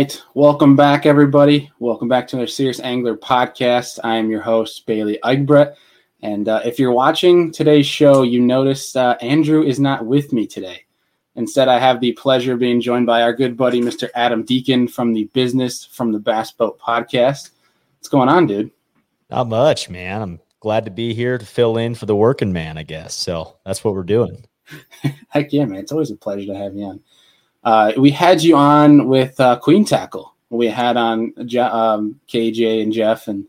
Right. Welcome back, everybody. Welcome back to another Serious Angler podcast. I am your host, Bailey Eichbrett. And uh, if you're watching today's show, you notice uh, Andrew is not with me today. Instead, I have the pleasure of being joined by our good buddy, Mr. Adam Deacon from the Business from the Bass Boat podcast. What's going on, dude? Not much, man. I'm glad to be here to fill in for the working man, I guess. So that's what we're doing. Heck yeah, man. It's always a pleasure to have you on. Uh, we had you on with uh, Queen Tackle. We had on um, KJ and Jeff, and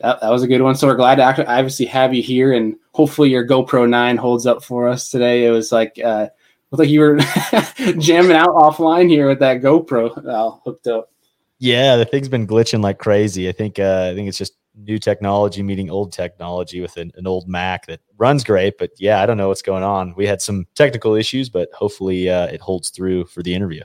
that, that was a good one. So we're glad to obviously have you here, and hopefully your GoPro Nine holds up for us today. It was like uh, looked like you were jamming out offline here with that GoPro uh, hooked up. Yeah, the thing's been glitching like crazy. I think uh, I think it's just new technology meeting old technology with an, an, old Mac that runs great. But yeah, I don't know what's going on. We had some technical issues, but hopefully uh, it holds through for the interview.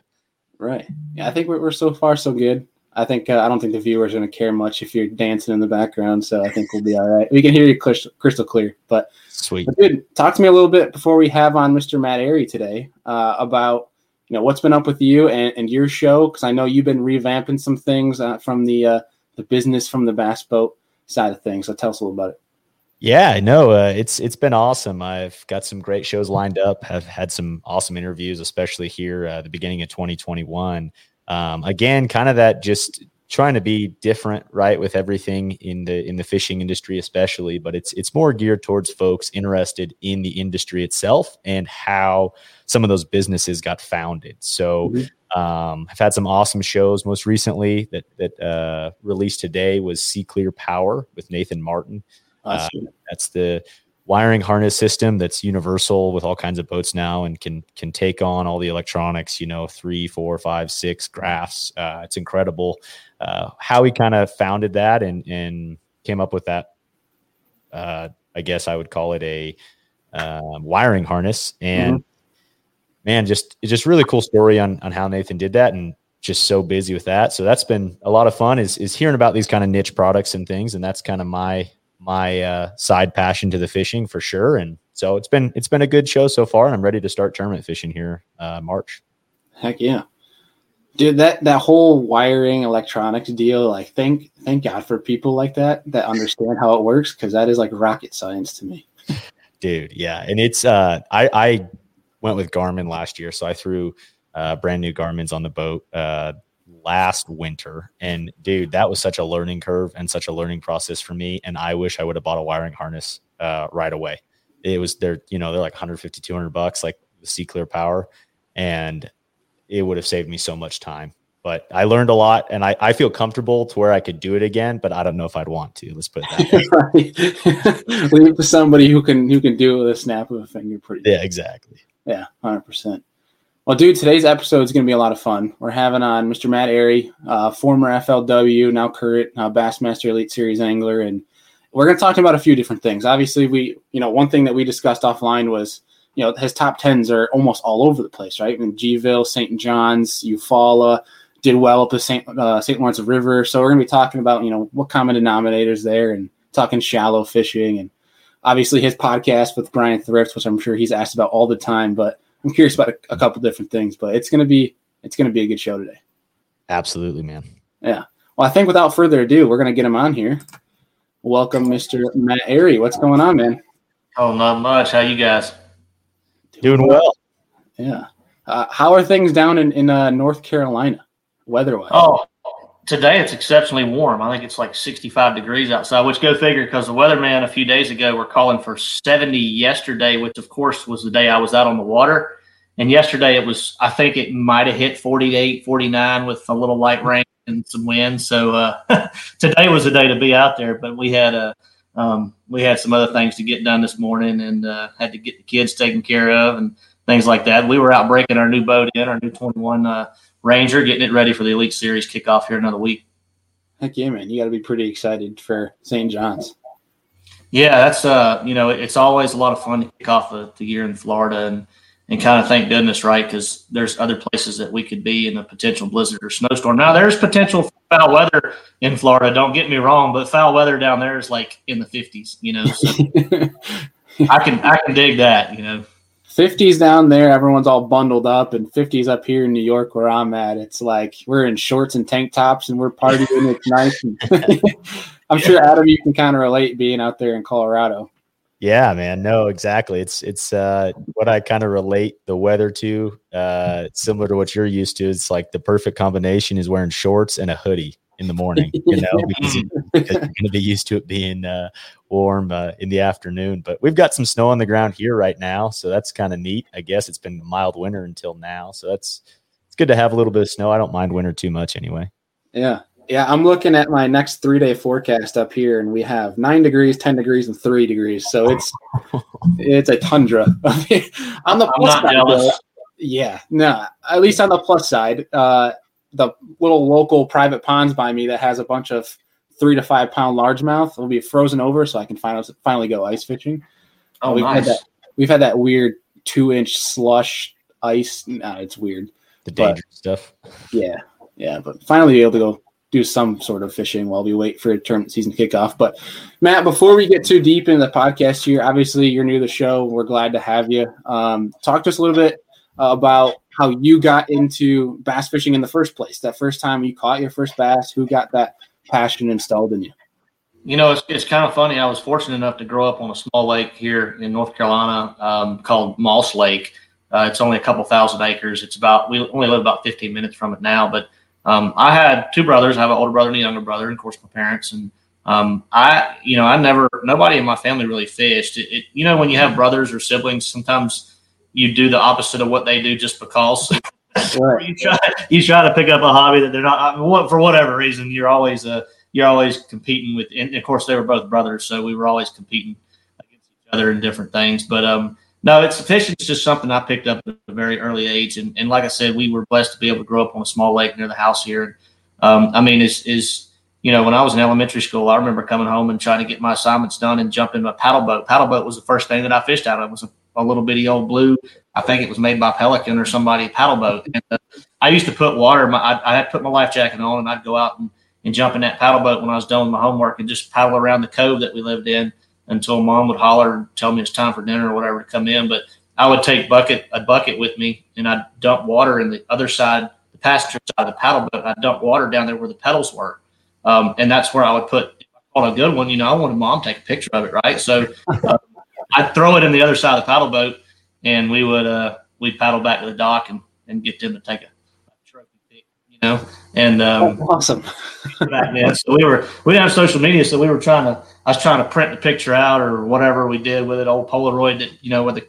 Right. Yeah, I think we're, we're so far so good. I think uh, I don't think the viewers are going to care much if you're dancing in the background, so I think we'll be all right. We can hear you crystal, crystal clear. But sweet, but dude, talk to me a little bit before we have on Mr. Matt Arey today uh, about you know what's been up with you and, and your show because I know you've been revamping some things uh, from the uh, the business from the bass boat side of things. So tell us a little about it. Yeah, no, uh, it's it's been awesome. I've got some great shows lined up. Have had some awesome interviews, especially here uh, the beginning of 2021. Um, again, kind of that just trying to be different, right, with everything in the in the fishing industry, especially. But it's it's more geared towards folks interested in the industry itself and how some of those businesses got founded. So. Mm-hmm. Um, I've had some awesome shows. Most recently, that that uh, released today was Sea Clear Power with Nathan Martin. Uh, that's the wiring harness system that's universal with all kinds of boats now and can can take on all the electronics. You know, three, four, five, six graphs. Uh, it's incredible uh, how he kind of founded that and and came up with that. Uh, I guess I would call it a um, wiring harness and. Mm-hmm man, just it's just really cool story on on how Nathan did that and just so busy with that. So that's been a lot of fun is is hearing about these kind of niche products and things. And that's kind of my my uh, side passion to the fishing for sure. And so it's been it's been a good show so far, and I'm ready to start tournament fishing here uh, March. Heck yeah, dude! That that whole wiring electronics deal, like thank thank God for people like that that understand how it works because that is like rocket science to me. dude, yeah, and it's uh, I I went with Garmin last year, so I threw uh, brand new Garmin's on the boat uh, last winter. And dude, that was such a learning curve and such a learning process for me. And I wish I would have bought a wiring harness uh, right away. It was they're you know they're like 150 200 bucks like the Sea Clear Power, and it would have saved me so much time. But I learned a lot, and I, I feel comfortable to where I could do it again. But I don't know if I'd want to. Let's put it that way. Leave it to somebody who can who can do it with a snap of a finger. Pretty. Yeah, exactly. Yeah, hundred percent. Well, dude, today's episode is going to be a lot of fun. We're having on Mr. Matt Arey, uh, former FLW, now current uh, Bassmaster Elite Series angler, and we're going to talk about a few different things. Obviously, we, you know, one thing that we discussed offline was, you know, his top tens are almost all over the place, right? I mean, Gville, St. John's, Eufaula, did well up the St. Uh, St. Lawrence River. So we're going to be talking about, you know, what common denominators there, and talking shallow fishing, and obviously his podcast with Bryan Thrifts, which I'm sure he's asked about all the time, but I'm curious about a, a couple different things, but it's gonna be it's gonna be a good show today. Absolutely, man. Yeah. Well, I think without further ado, we're gonna get him on here. Welcome, Mr. Matt Arey. What's going on, man? Oh, not much. How you guys? Doing well. Yeah. Uh, how are things down in in uh, North Carolina, weather-wise? Oh, today it's exceptionally warm. I think it's like 65 degrees outside, which go figure because the weatherman a few days ago were calling for 70 yesterday, which of course was the day I was out on the water. And yesterday it was, I think it might have hit 48, 49 with a little light rain and some wind. So uh, today was the day to be out there, but we had a, um, we had some other things to get done this morning and uh, had to get the kids taken care of and things like that. We were out breaking our new boat in, our new 21 uh, Ranger, getting it ready for the Elite Series kickoff here another week. Heck yeah, man! You got to be pretty excited for St. John's. Yeah, that's uh, you know, it's always a lot of fun to kick off the, the year in Florida and and kind of thank goodness, right? Because there's other places that we could be in a potential blizzard or snowstorm. Now, there's potential foul weather in Florida. Don't get me wrong, but foul weather down there is like in the 50s. You know, so I can I can dig that. You know, 50s down there, everyone's all bundled up, and 50s up here in New York where I'm at. It's like we're in shorts and tank tops and we're partying. it's nice. I'm sure Adam, you can kind of relate being out there in Colorado. Yeah, man. No, exactly. It's it's uh, what I kind of relate the weather to. Uh, similar to what you're used to. It's like the perfect combination is wearing shorts and a hoodie in the morning, you know, because, you, are going to be used to it being uh, warm uh, in the afternoon. But we've got some snow on the ground here right now, so that's kind of neat. I guess it's been a mild winter until now, so that's it's good to have a little bit of snow. I don't mind winter too much anyway. Yeah, yeah, I'm looking at my next three day forecast up here, and we have nine degrees, ten degrees, and three degrees. So it's it's a tundra. on the plus side, though, yeah, no, at least on the plus side, uh, the little local private ponds by me that has a bunch of three to five pound largemouth will be frozen over, so I can finally finally go ice fishing. Oh, we've nice. Had that, we've had that weird two inch slush ice. Nah, it's weird. The dangerous but, stuff. Yeah, yeah, but finally be able to go do some sort of fishing while we wait for tournament season to kick off. But Matt, before we get too deep into the podcast here, obviously you're new to the show. We're glad to have you. Um, talk to us a little bit uh, about how you got into bass fishing in the first place. That first time you caught your first bass, who got that passion installed in you? You know, it's, it's kind of funny. I was fortunate enough to grow up on a small lake here in North Carolina um, called Moss Lake. Uh, it's only a couple thousand acres. It's about we only live about 15 minutes from it now, but um, I had two brothers. I have an older brother and a younger brother, and of course my parents. And um, I, you know, I never, nobody in my family really fished. It, it, you know, when you have brothers or siblings, sometimes you do the opposite of what they do just because. Right. you try, you try to pick up a hobby that they're not what for whatever reason. You're always uh, you're always competing with. And of course, they were both brothers, so we were always competing against each other in different things. But um, no, it's fishing is just something I picked up at a very early age, and, and like I said, we were blessed to be able to grow up on a small lake near the house here. Um, I mean, is is you know when I was in elementary school, I remember coming home and trying to get my assignments done and jumping in a paddle boat. Paddle boat was the first thing that I fished out of. It was a, a little bitty old blue. I think it was made by Pelican or somebody paddle boat. And, uh, I used to put water. My, I, I had put my life jacket on, and I'd go out and, and jump in that paddle boat when I was done with my homework and just paddle around the cove that we lived in until mom would holler and tell me it's time for dinner or whatever to come in. But I would take bucket a bucket with me and I'd dump water in the other side, the passenger side of the paddle boat. I'd dump water down there where the pedals were. Um, and that's where I would put on a good one. You know, I wanted mom to take a picture of it, right? So uh, I'd throw it in the other side of the paddle boat and we would uh, we'd paddle back to the dock and, and get them to take a, a trophy pic, you know. And um, oh, awesome. back then, so we were we didn't have social media, so we were trying to I was trying to print the picture out or whatever we did with it, old Polaroid that you know with the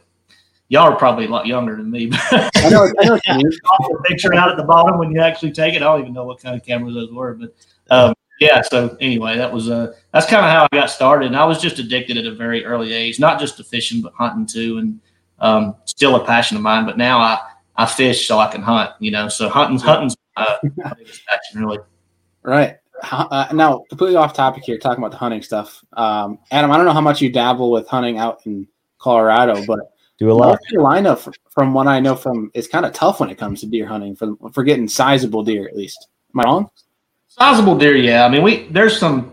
y'all are probably a lot younger than me. But I know, I know picture out at the bottom when you actually take it. I don't even know what kind of cameras those were, but um, yeah. So anyway, that was uh, that's kind of how I got started. And I was just addicted at a very early age, not just to fishing but hunting too, and um, still a passion of mine. But now I I fish so I can hunt. You know, so hunting's hunting's uh, my biggest passion really. Right. Uh, now, completely off topic here, talking about the hunting stuff. Um, Adam, I don't know how much you dabble with hunting out in Colorado, but do a lot. North Carolina, from what I know, from is kind of tough when it comes to deer hunting for for getting sizable deer. At least, am I wrong? Sizable deer, yeah. I mean, we there's some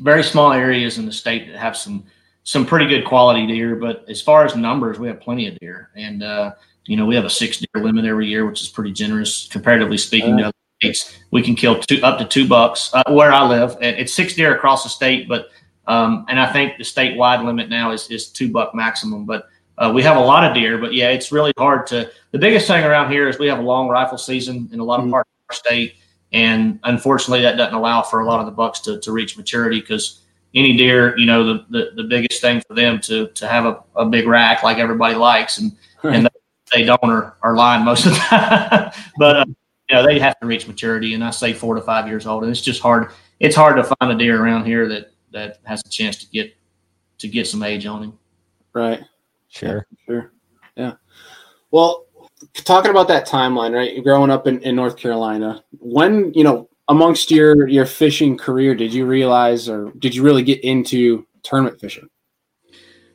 very small areas in the state that have some some pretty good quality deer, but as far as numbers, we have plenty of deer, and uh, you know we have a six deer limit every year, which is pretty generous comparatively speaking uh, to other states. We can kill two up to two bucks uh, where I live. It's six deer across the state, but um, and I think the statewide limit now is is two buck maximum, but uh, we have a lot of deer, but yeah, it's really hard to. The biggest thing around here is we have a long rifle season in a lot of mm-hmm. parts of our state, and unfortunately, that doesn't allow for a lot of the bucks to, to reach maturity because any deer, you know, the, the, the biggest thing for them to to have a, a big rack like everybody likes, and and they don't are, are lying most of the time. but uh, you know, they have to reach maturity, and I say four to five years old, and it's just hard. It's hard to find a deer around here that that has a chance to get to get some age on him. Right. Sure. Sure. Yeah. Well, talking about that timeline, right? Growing up in, in North Carolina, when, you know, amongst your your fishing career, did you realize or did you really get into tournament fishing?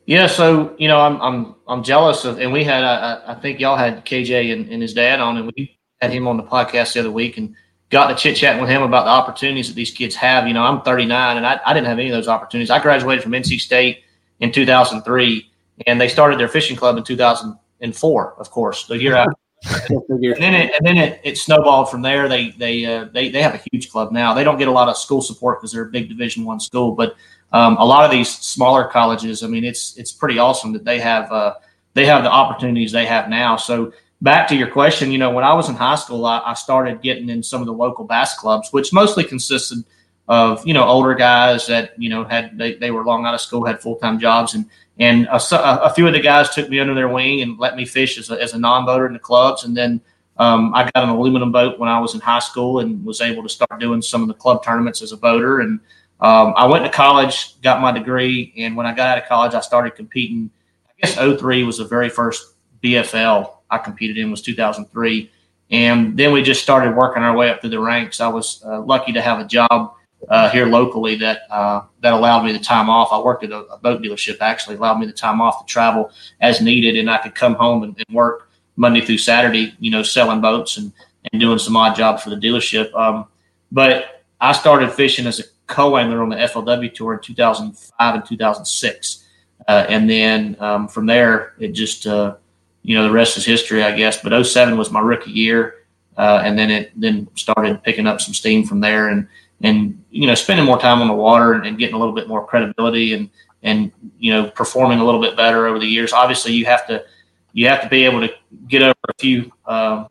Yeah, so you know, I'm I'm I'm jealous of, and we had I, I think y'all had KJ and, and his dad on, and we had him on the podcast the other week, and got to chit chatting with him about the opportunities that these kids have. You know, I'm 39, and I, I didn't have any of those opportunities. I graduated from NC State in 2003, and they started their fishing club in 2000 and four, of course, the year after. and then it and then it, it snowballed from there. They they uh, they they have a huge club now. They don't get a lot of school support because they're a big Division One school, but um, a lot of these smaller colleges, I mean, it's it's pretty awesome that they have uh, they have the opportunities they have now. So back to your question, you know, when I was in high school, I, I started getting in some of the local bass clubs, which mostly consisted of you know older guys that you know had they, they were long out of school, had full time jobs, and and a, a, few of the guys took me under their wing and let me fish as a, as a non boater in the clubs, and then. Um, I got an aluminum boat when I was in high school and was able to start doing some of the club tournaments as a boater. And um, I went to college, got my degree, and when I got out of college, I started competing. I guess 03 was the very first BFL I competed in was 2003, and then we just started working our way up through the ranks. I was uh, lucky to have a job uh, here locally that uh, that allowed me the time off. I worked at a, a, boat dealership actually allowed me the time off to travel as needed, and I could come home and, and work Monday through Saturday. You know, selling boats and and doing some odd jobs for the dealership. Um, but I started fishing as a co-angler on the FLW tour in 2005 and 2006, uh, and then um, from there it just uh, you know the rest is history, I guess. But 07 was my rookie year, uh, and then it then started picking up some steam from there and and you know spending more time on the water and, and, getting a little bit more credibility and and you know performing a little bit better over the years. Obviously, you have to you have to be able to get over a few uh,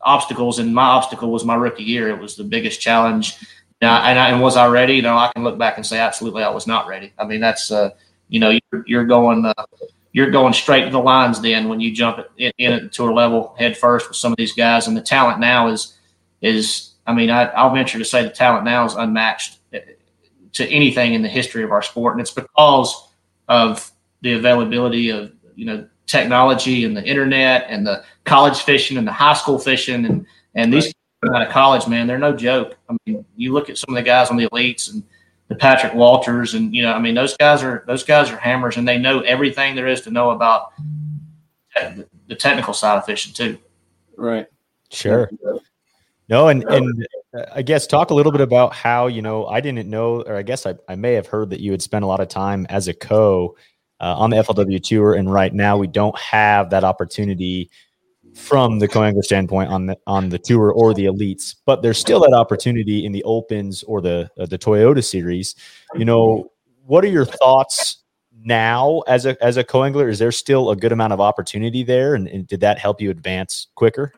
obstacles, and my obstacle was my rookie year. It was the biggest challenge. Now, and, I, and was I ready? You know, I can look back and say absolutely I was not ready. I mean, that's uh, you know you're, you're going. Uh, you're going straight to the lines then when you jump in, in at the tour level head first with some of these guys and the talent now is is I mean, I, will venture to say the talent now is unmatched to anything in the history of our sport, and it's because of the availability of you know technology and the internet and the college fishing and the high school fishing and and these out of college, man, they're no joke. I mean, you look at some of the guys on the elites and the Patrick Walters, and you know, I mean, those guys are those guys are hammers, and they know everything there is to know about the technical side of fishing too. Right. Sure. No, and and uh, I guess talk a little bit about how you know I didn't know, or I guess I, I may have heard that you had spent a lot of time as a co uh, on the FLW tour, and right now we don't have that opportunity from the co-angler standpoint on the on the tour or the elites, but there's still that opportunity in the opens or the uh, the Toyota series. You know, what are your thoughts now as a as a co-angler? Is there still a good amount of opportunity there, and, and did that help you advance quicker?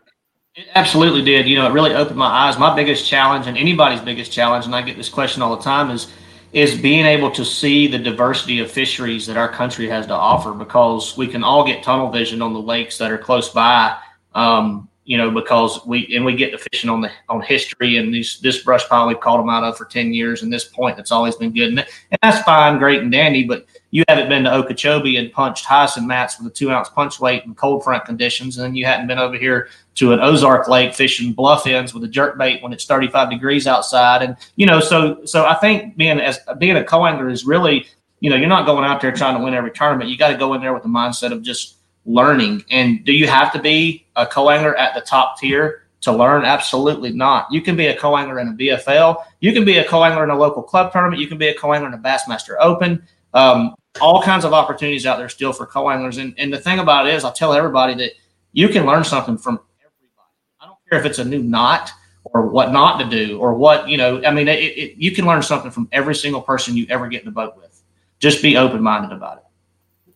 It absolutely did. You know, it really opened my eyes. My biggest challenge, and anybody's biggest challenge, and I get this question all the time, is is being able to see the diversity of fisheries that our country has to offer. Because we can all get tunnel vision on the lakes that are close by, um, you know, because we and we get to fishing on the on history and these this brush pile we've caught them out of for ten years, and this point that's always been good, and, and that's fine, great, and dandy, but you haven't been to Okeechobee and punched hyacinth mats with a two ounce punch weight in cold front conditions, and then you hadn't been over here to an Ozark lake fishing bluff ends with a jerk bait when it's 35 degrees outside. And, you know, so, so I think being as being a co-angler is really, you know, you're not going out there trying to win every tournament. You got to go in there with the mindset of just learning. And do you have to be a co-angler at the top tier to learn? Absolutely not. You can be a co-angler in a BFL. You can be a co-angler in a local club tournament. You can be a co-angler in a Bassmaster Open. Um, all kinds of opportunities out there still for co-anglers. And, and the thing about it is, I tell everybody that you can learn something from everybody. I don't care if it's a new knot or what not to do or what, you know, I mean, it, it, you can learn something from every single person you ever get in the boat with. Just be open-minded about it.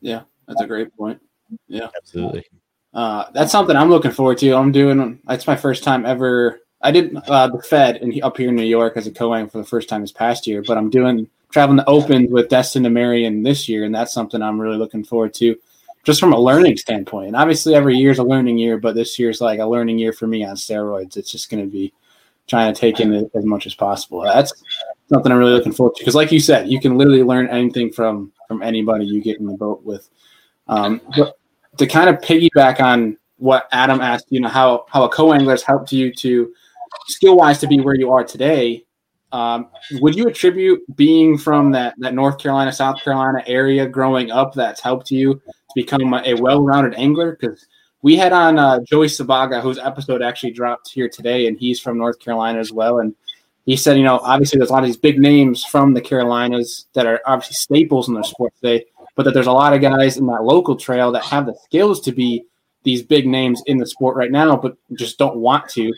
Yeah, that's a great point. Yeah, absolutely. Uh, that's something I'm looking forward to. I'm doing. It's my first time ever. I did uh, the Fed and up here in New York as a co-ang for the first time this past year, but I'm doing traveling the Open with Destin DeMarion this year, and that's something I'm really looking forward to, just from a learning standpoint. And obviously, every year is a learning year, but this year's like a learning year for me on steroids. It's just going to be trying to take in as much as possible. That's something I'm really looking forward to because, like you said, you can literally learn anything from from anybody you get in the boat with. Um, but to kind of piggyback on what Adam asked, you know, how how a co-angler has helped you to skill wise to be where you are today. Um, would you attribute being from that that North Carolina, South Carolina area growing up that's helped you to become a, a well-rounded angler? Because we had on uh, Joey Sabaga, whose episode actually dropped here today, and he's from North Carolina as well. And he said, you know, obviously there's a lot of these big names from the Carolinas that are obviously staples in their sport today, but that there's a lot of guys in that local trail that have the skills to be these big names in the sport right now, but just don't want to.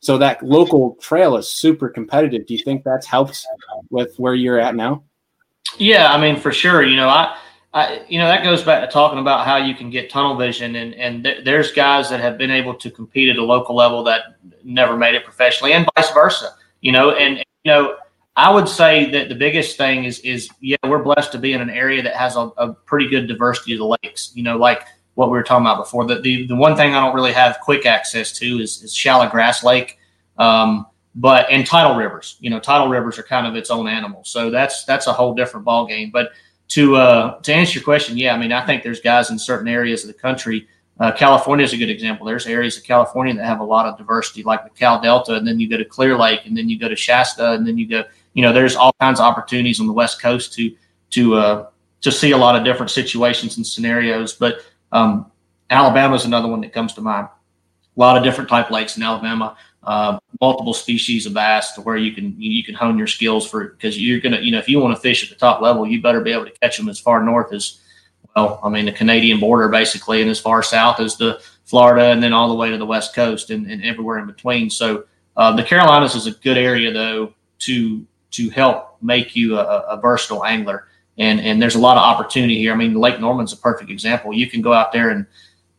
So that local trail is super competitive. Do you think that's helped with where you're at now? Yeah, I mean, for sure. You know, I, I you know, that goes back to talking about how you can get tunnel vision, and and th- there's guys that have been able to compete at a local level that never made it professionally, and vice versa. You know, and you know, I would say that the biggest thing is is yeah, we're blessed to be in an area that has a, a pretty good diversity of the lakes. You know, like what we were talking about before. The, the, the one thing I don't really have quick access to is, is shallow grass lake, um, but and tidal rivers. You know, tidal rivers are kind of its own animal, so that's that's a whole different ball game. But to uh, to answer your question, yeah, I mean, I think there's guys in certain areas of the country. Uh, California is a good example. There's areas of California that have a lot of diversity, like the Cal Delta, and then you go to Clear Lake, and then you go to Shasta, and then you go. You know, there's all kinds of opportunities on the West Coast to to uh, to see a lot of different situations and scenarios. But um, Alabama is another one that comes to mind. A lot of different type lakes in Alabama, uh, multiple species of bass to where you can you can hone your skills for because you're gonna you know if you want to fish at the top level, you better be able to catch them as far north as well. I mean the Canadian border basically, and as far south as the Florida, and then all the way to the west coast and, and everywhere in between. So uh, the Carolinas is a good area though to to help make you a, a versatile angler and and there's a lot of opportunity here. I mean, Lake Norman's a perfect example. You can go out there and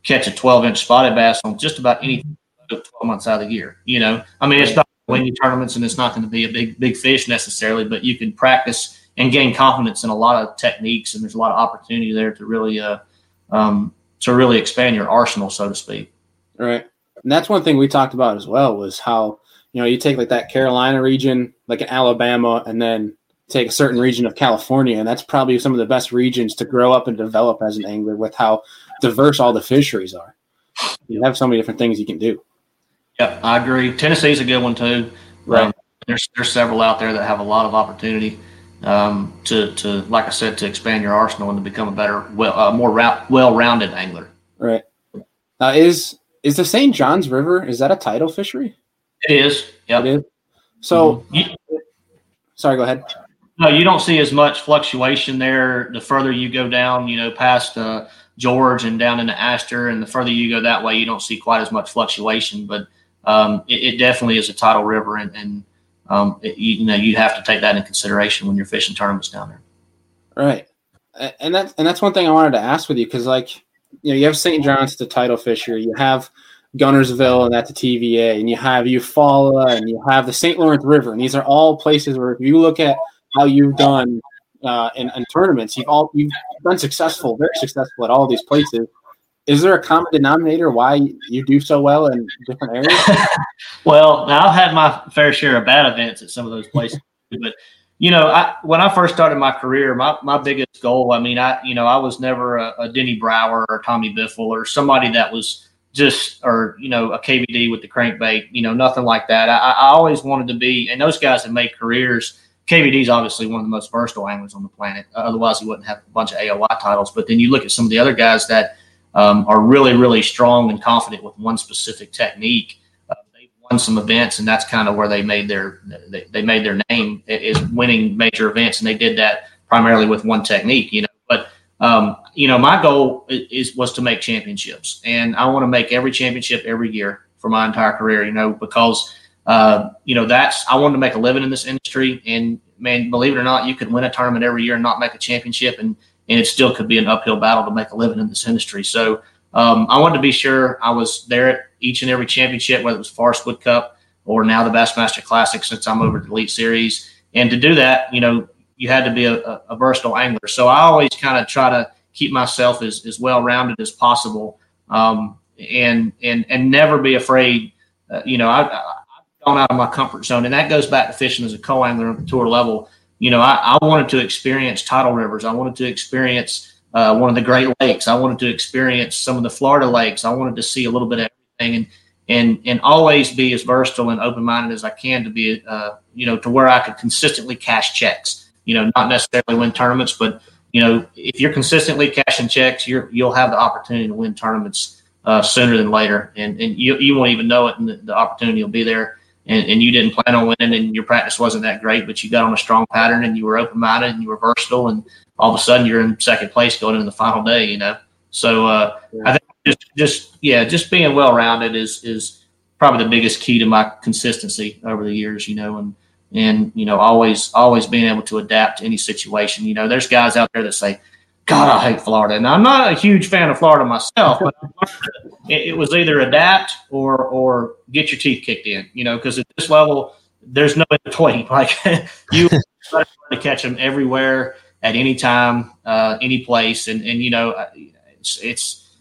catch a 12 inch spotted bass on just about any 12 months out of the year. You know, I mean, it's not win you tournaments and it's not going to be a big big fish necessarily, but you can practice and gain confidence in a lot of techniques, and there's a lot of opportunity there to really uh, um, to really expand your arsenal, so to speak. Right, and that's one thing we talked about as well was how you know you take like that Carolina region, like in Alabama, and then take a certain region of California, and that's probably some of the best regions to grow up and develop as an angler with how diverse all the fisheries are. You have so many different things you can do. Yeah, I agree. Tennessee's a good one too. Right. Um, there's there's several out there that have a lot of opportunity um, to to like I said to expand your arsenal and to become a better, well, uh, more ra- well-rounded angler. Right. Uh, is is the St. Johns River is that a tidal fishery? It is. Yeah. It is. So, mm-hmm. sorry. Go ahead. No, you don't see as much fluctuation there. The further you go down, you know, past uh, George and down into Astor, and the further you go that way, you don't see quite as much fluctuation. But um, it, it, definitely is a tidal river, and, and um, it, you, you, know you have to take that into consideration when you're fishing tournaments down there. Right, and that's and that's one thing I wanted to ask with you because like you know you have St. John's the tidal fisher, you have Guntersville and that's a TVA, and you have Eufaula and you have the St. Lawrence River, and these are all places where if you look at how you've done uh, in, in, tournaments. You've all you've been successful, very successful at all these places. Is there a common denominator why you do so well in different areas? well, I've had my fair share of bad events at some of those places, but you know, I, when I first started my career, my, my biggest goal, I mean, I, you know, I was never a, a Denny Brauer or Tommy Biffle or somebody that was just, or, you know, a KVD with the crankbait, you know, nothing like that. I, I always wanted to be, and those guys have made careers KVD is obviously one of the most versatile anglers on the planet. Uh, otherwise, he wouldn't have a bunch of AOY titles. But then you look at some of the other guys that um, are really, really strong and confident with one specific technique. Uh, they've won some events, and that's kind of where they made their they, they made their name is winning major events, and they did that primarily with one technique. You know, um, you know, my goal is was to make championships, and I want to make every championship every year for my entire career. You know, because uh, you know, that's I wanted to make a living in this industry, and man, believe it or not, you could win a tournament every year and not make a championship, and and it still could be an uphill battle to make a living in this industry. So um, I wanted to be sure I was there at each and every championship, whether it was Forrest Wood Cup or now the Bassmaster Classic, since I'm over the Elite Series. And to do that, you know, you had to be a, a versatile angler. So I always kind of try to keep myself as, as well rounded as possible, um, and and and never be afraid. Uh, you know, I've gone out of my comfort zone. And that goes back to fishing as a co-angler at the tour level. You know, I, I wanted to experience tidal rivers. I wanted to experience uh, one of the Great Lakes. I wanted to experience some of the Florida lakes. I wanted to see a little bit of everything and and and always be as versatile and open minded as I can to be, uh, you know, to where I could consistently cash checks. You know, not necessarily win tournaments, but you know, if you're consistently cashing checks, you're you'll have the opportunity to win tournaments uh, sooner than later, and and you you won't even know it, and the, the opportunity will be there and, and you didn't plan on winning and your practice wasn't that great, but you got on a strong pattern and you were open minded and you were versatile and all of a sudden you're in second place going into the final day, you know. So uh, yeah. I think just, just yeah, just being well rounded is is probably the biggest key to my consistency over the years. You know, and and you know always always being able to adapt to any situation. You know, there's guys out there that say, "God, I hate Florida," and I'm not a huge fan of Florida myself, but it, it was either adapt or or get your teeth kicked in. You know, because at this level, there's no in between. Like you to catch them everywhere at any time, uh, any place, and and you know it's, it's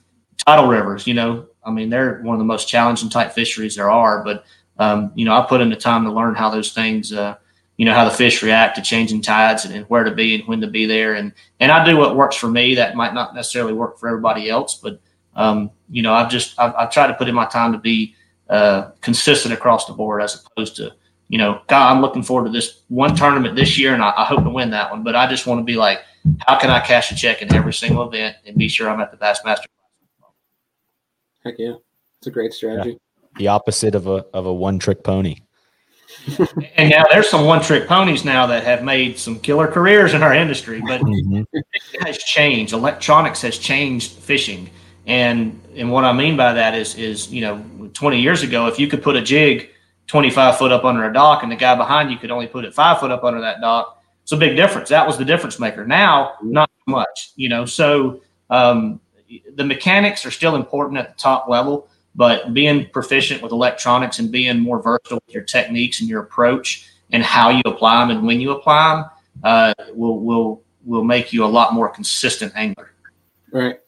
tidal rivers. You know, I mean they're one of the most challenging type fisheries there are, but um, you know, I put in the time to learn how those things, uh, you know, how the fish react to changing tides and, and, where to be and when to be there. And, and I do what works for me. That might not necessarily work for everybody else, but, um, you know, I've just, I've, I've, tried to put in my time to be uh, consistent across the board as opposed to, you know, God, I'm looking forward to this one tournament this year and I, I hope to win that one. But I just want to be like, how can I cash a check in every single event and be sure I'm at the Bassmaster? Heck yeah. It's a great strategy. Yeah the opposite of a of a one trick pony. and now there's some one trick ponies now that have made some killer careers in our industry, but mm-hmm. it has changed. Electronics has changed fishing. And and what I mean by that is is, you know, 20 years ago, if you could put a jig 25 foot up under a dock and the guy behind you could only put it five foot up under that dock, it's a big difference. That was the difference maker. Now, not much, you know. So um, the mechanics are still important at the top level, but being proficient with electronics and being more versatile with your techniques and your approach and how you apply them and when you apply them uh, will will will make you a lot more consistent angler. Right.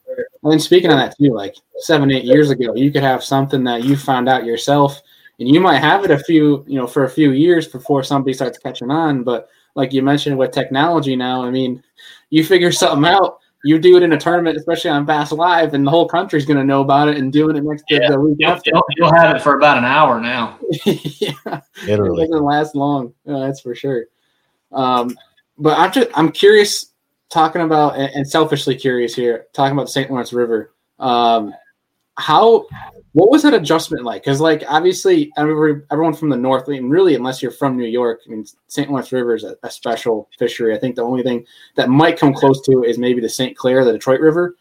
And speaking of that too, like seven, eight years ago, you could have something that you found out yourself, and you might have it a few, you know, for a few years before somebody starts catching on. But like you mentioned with technology now, I mean, you figure something out, you do it in a tournament, especially on Bass Live, and the whole country's going to know about it and doing it next yeah. the week you'll, after. You'll, you'll, have it for about an hour now. yeah, Literally. it doesn't last long. Yeah, that's for sure. Um, but I'm just I'm curious, talking about and selfishly curious here, talking about the St. Lawrence River. Um, how what was that adjustment like? Because like obviously everyone from the north, I mean, really unless you're from New York, I mean St. Lawrence River is a, a, special fishery. I think the only thing that might come close to is maybe the St. Clair, the Detroit River.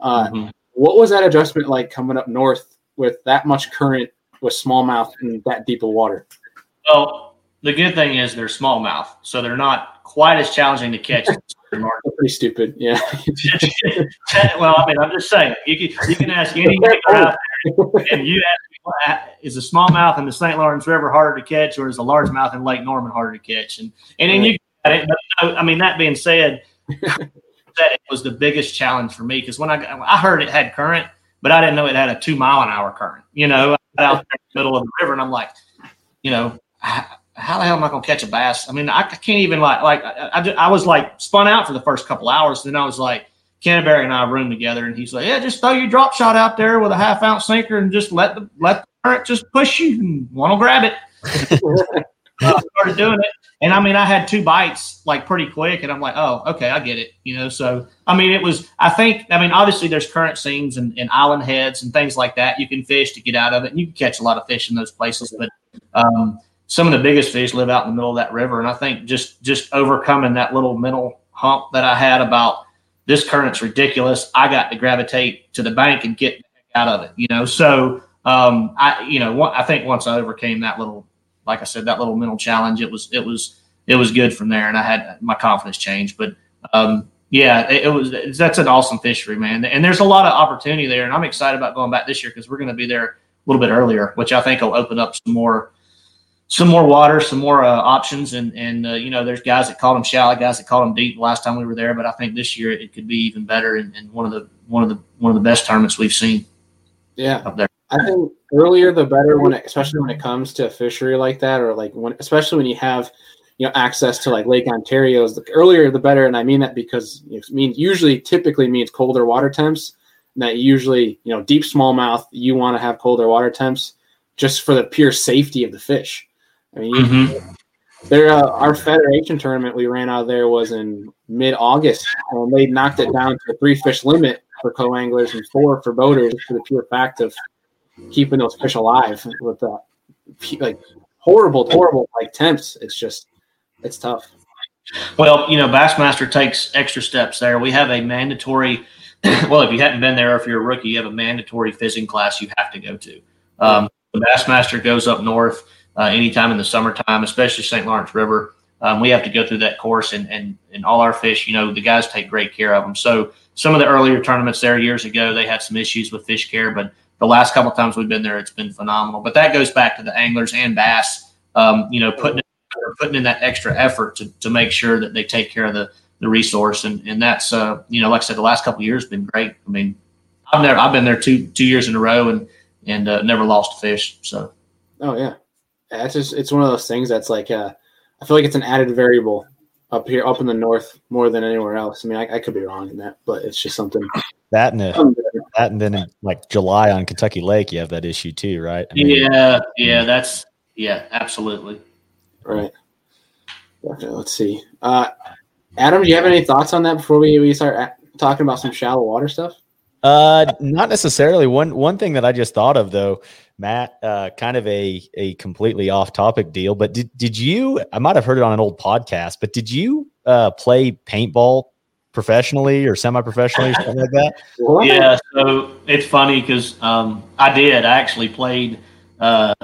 Uh, mm-hmm. What was that adjustment like coming up north with that much current with smallmouth and that deep of water? Well, the good thing is they're smallmouth, so they're not quite as challenging to catch. pretty stupid, yeah. well, I mean, I'm just saying you can you can ask any out there, and you ask me, is a smallmouth in the St. Lawrence River harder to catch, or is a largemouth in Lake Norman harder to catch? And and then you, I mean, that being said, that it was the biggest challenge for me because when I I heard it had current, but I didn't know it had a two mile an hour current. You know, out in the middle of the river, and I'm like, you know. How the hell am I going to catch a bass? I mean, I can't even like like I, I, I was like spun out for the first couple hours. Then I was like, Canterbury and I room together, and he's like, "Yeah, just throw your drop shot out there with a half ounce sinker, and just let the let the current just push you, and one will grab it." I started doing it, and I mean, I had two bites like pretty quick, and I'm like, "Oh, okay, I get it," you know. So, I mean, it was. I think. I mean, obviously, there's current seams and, and island heads and things like that. You can fish to get out of it, and you can catch a lot of fish in those places. But um, some of the biggest fish live out in the middle of that river, and I think just just overcoming that little mental hump that I had about this current's ridiculous. I got to gravitate to the bank and get out of it, you know. So um, I, you know, I think once I overcame that little, like I said, that little mental challenge, it was it was it was good from there, and I had my confidence changed. But um, yeah, it, it, was that's an awesome fishery, man, and there's a lot of opportunity there, and I'm excited about going back this year because we're going to be there a little bit earlier, which I think will open up some more some more water, some more uh, options, and and uh, you know, there's guys that called them shallow, guys that called them deep. last time we were there, but I think this year it could be even better and, and one of the one of the one of the best tournaments we've seen. Yeah, up there. I think earlier the better when, it, especially when it comes to a fishery like that, or like when, especially when you have, you know, access to like Lake Ontario's. The earlier the better, and I mean that because it means usually typically means colder water temps. And that usually, you know, deep smallmouth, you want to have colder water temps just for the pure safety of the fish. I mean, mm-hmm. there uh, our federation tournament we ran out there was in mid August, and they knocked it down to a three fish limit for co anglers and four for boaters for the pure fact of keeping those fish alive with the like horrible, horrible like temps. It's just it's tough. Well, you know, Bassmaster takes extra steps there. We have a mandatory well, if you hadn't been there, or if you're a rookie, you have a mandatory fishing class you have to go to. Um, the Bassmaster goes up north uh, anytime in the summertime, especially St. Lawrence River. Um, we have to go through that course, and, and and all our fish, you know, the guys take great care of them. So some of the earlier tournaments there years ago, they had some issues with fish care, but the last couple of times we've been there, it's been phenomenal. But that goes back to the anglers and bass, um, you know, putting putting in that extra effort to, to make sure that they take care of the the resource, and and that's uh, you know, like I said, the last couple of years been great. I mean, I've never I've been there two two years in a row, and and uh, never lost a fish. So, oh yeah, yeah it's just it's one of those things that's like uh, I feel like it's an added variable up here, up in the north, more than anywhere else. I mean, I, I could be wrong in that, but it's just something that and that, and then in like July on Kentucky Lake, you have that issue too, right? I mean, yeah, yeah, that's yeah, absolutely. Right. Okay, let's see. Uh, Adam, do you have any thoughts on that before we, we start talking about some shallow water stuff? Uh, not necessarily. One one thing that I just thought of though, Matt, uh, kind of a a completely off topic deal. But did did you? I might have heard it on an old podcast. But did you uh, play paintball professionally or semi professionally or something like that? Yeah. So it's funny because um, I did. I actually played. Uh,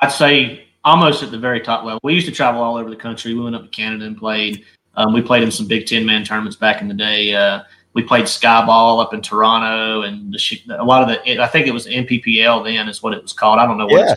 I'd say almost at the very top level. We used to travel all over the country. We went up to Canada and played. Um, we played in some Big Ten man tournaments back in the day. Uh, we played Skyball up in Toronto, and the, a lot of the. I think it was NPPL then is what it was called. I don't know what. Yeah.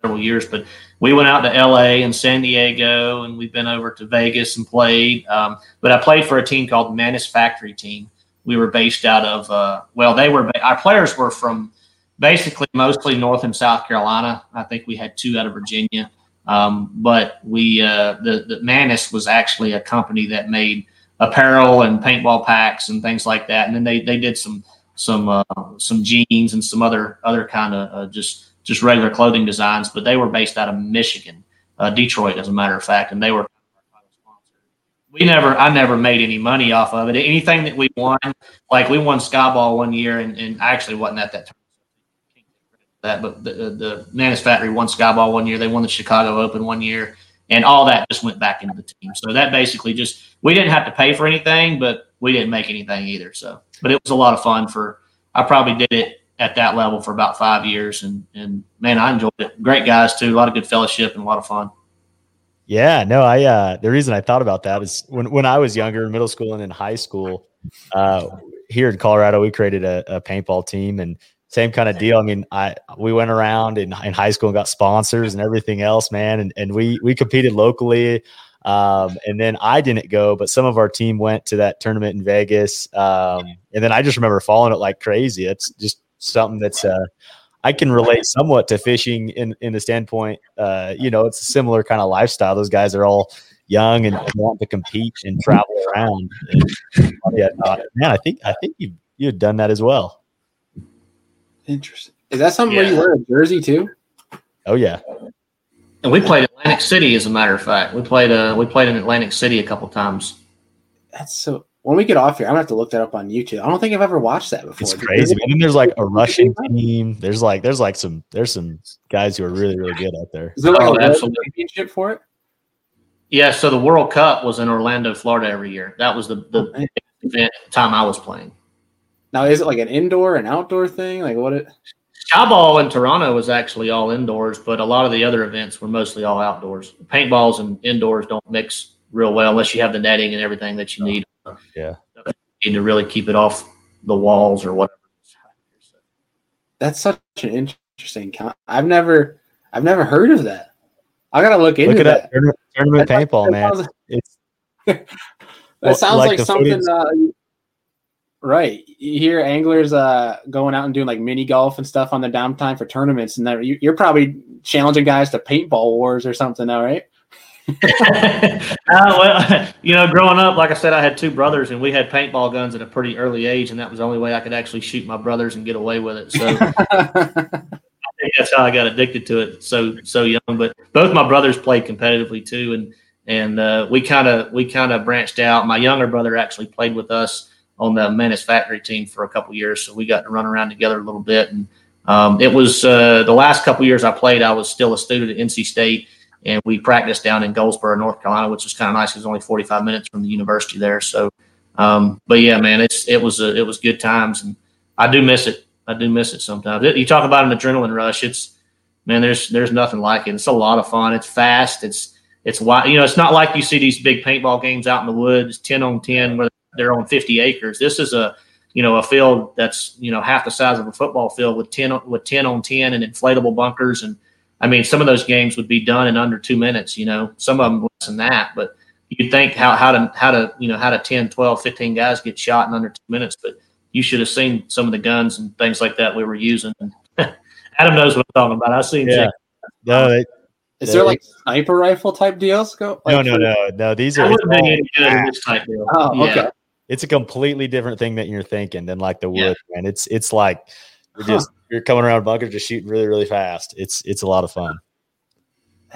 Several years, but we went out to LA and San Diego, and we've been over to Vegas and played. Um, but I played for a team called Manus Factory Team. We were based out of. Uh, well, they were. Our players were from basically mostly North and South Carolina. I think we had two out of Virginia. Um, but we uh, the the Manus was actually a company that made apparel and paintball packs and things like that. And then they they did some some uh, some jeans and some other other kind of uh, just just regular clothing designs. But they were based out of Michigan, uh, Detroit, as a matter of fact, and they were. We never, I never made any money off of it. Anything that we won, like we won Skyball one year, and, and I actually wasn't at that time that, but the, the Manus Factory won Skyball one year. They won the Chicago Open one year, and all that just went back into the team. So that basically just we didn't have to pay for anything, but we didn't make anything either. So, but it was a lot of fun. For I probably did it at that level for about five years, and and man, I enjoyed it. Great guys too, a lot of good fellowship and a lot of fun. Yeah, no, I uh the reason I thought about that is when when I was younger, in middle school and in high school, uh here in Colorado, we created a, a paintball team and same kind of deal. I mean, I we went around in, in high school and got sponsors and everything else, man, and, and we we competed locally. Um, and then I didn't go, but some of our team went to that tournament in Vegas. Um, and then I just remember following it like crazy. It's just something that's uh, I can relate somewhat to fishing in in the standpoint. Uh, you know, it's a similar kind of lifestyle. Those guys are all young and want to compete and travel around. And, yeah, man, I think I think you you had done that as well. Interesting. Is that something yeah. where you wear a jersey too? Oh yeah. And we played Atlantic City, as a matter of fact. We played uh we played in Atlantic City a couple times. That's so. When we get off here, I'm gonna have to look that up on YouTube. I don't think I've ever watched that before. It's crazy. And then there's like a Russian team. There's like there's like some there's some guys who are really really good out there. Is there like oh, a championship for it? Yeah. So the World Cup was in Orlando, Florida, every year. That was the the oh, event time I was playing. Now, is it like an indoor and outdoor thing? Like what? It Skyball in Toronto was actually all indoors, but a lot of the other events were mostly all outdoors. Paintballs and indoors don't mix real well unless you have the netting and everything that you need. Yeah, you need to really keep it off the walls or whatever. That's such an interesting. Con- I've never, I've never heard of that. I gotta look into look that. Tournament, tournament paintball, man. It's that well, sounds like, like something. Uh, Right. You hear anglers uh, going out and doing like mini golf and stuff on the downtime for tournaments, and that you're probably challenging guys to paintball wars or something now, right? uh, well, you know, growing up, like I said, I had two brothers, and we had paintball guns at a pretty early age, and that was the only way I could actually shoot my brothers and get away with it. So I think that's how I got addicted to it so so young. But both my brothers played competitively too, and and uh, we kind of we kind of branched out. My younger brother actually played with us on the Manus Factory team for a couple years, so we got to run around together a little bit. And um, it was uh, the last couple years I played. I was still a student at NC State, and we practiced down in Goldsboro, North Carolina, which was kind of nice. It was only 45 minutes from the university there, so Um, but yeah, man, it's it was a, it was good times, and I do miss it. I do miss it sometimes. It, you talk about an adrenaline rush. It's man, there's there's nothing like it. It's a lot of fun. It's fast. It's it's why you know it's not like you see these big paintball games out in the woods, ten on ten, where they're on fifty acres. This is a you know a field that's you know half the size of a football field with ten with ten on ten and inflatable bunkers and I mean some of those games would be done in under two minutes. You know some of them less than that, but you'd think how how to how to you know how to 10, 12, 15 guys get shot in under two minutes, but you should have seen some of the guns and things like that we were using. Adam knows what I'm talking about. I've seen. Yeah. No, it, Is there like sniper rifle type deals? Go like, no, no, no, no. These are. I it's wouldn't be all- any good in this type deal. Oh, Yeah. okay. It's a completely different thing that you're thinking than like the Yeah. wood, man. It's it's like you're Huh. just you're coming around bunker just shooting really really fast. It's it's a lot of fun.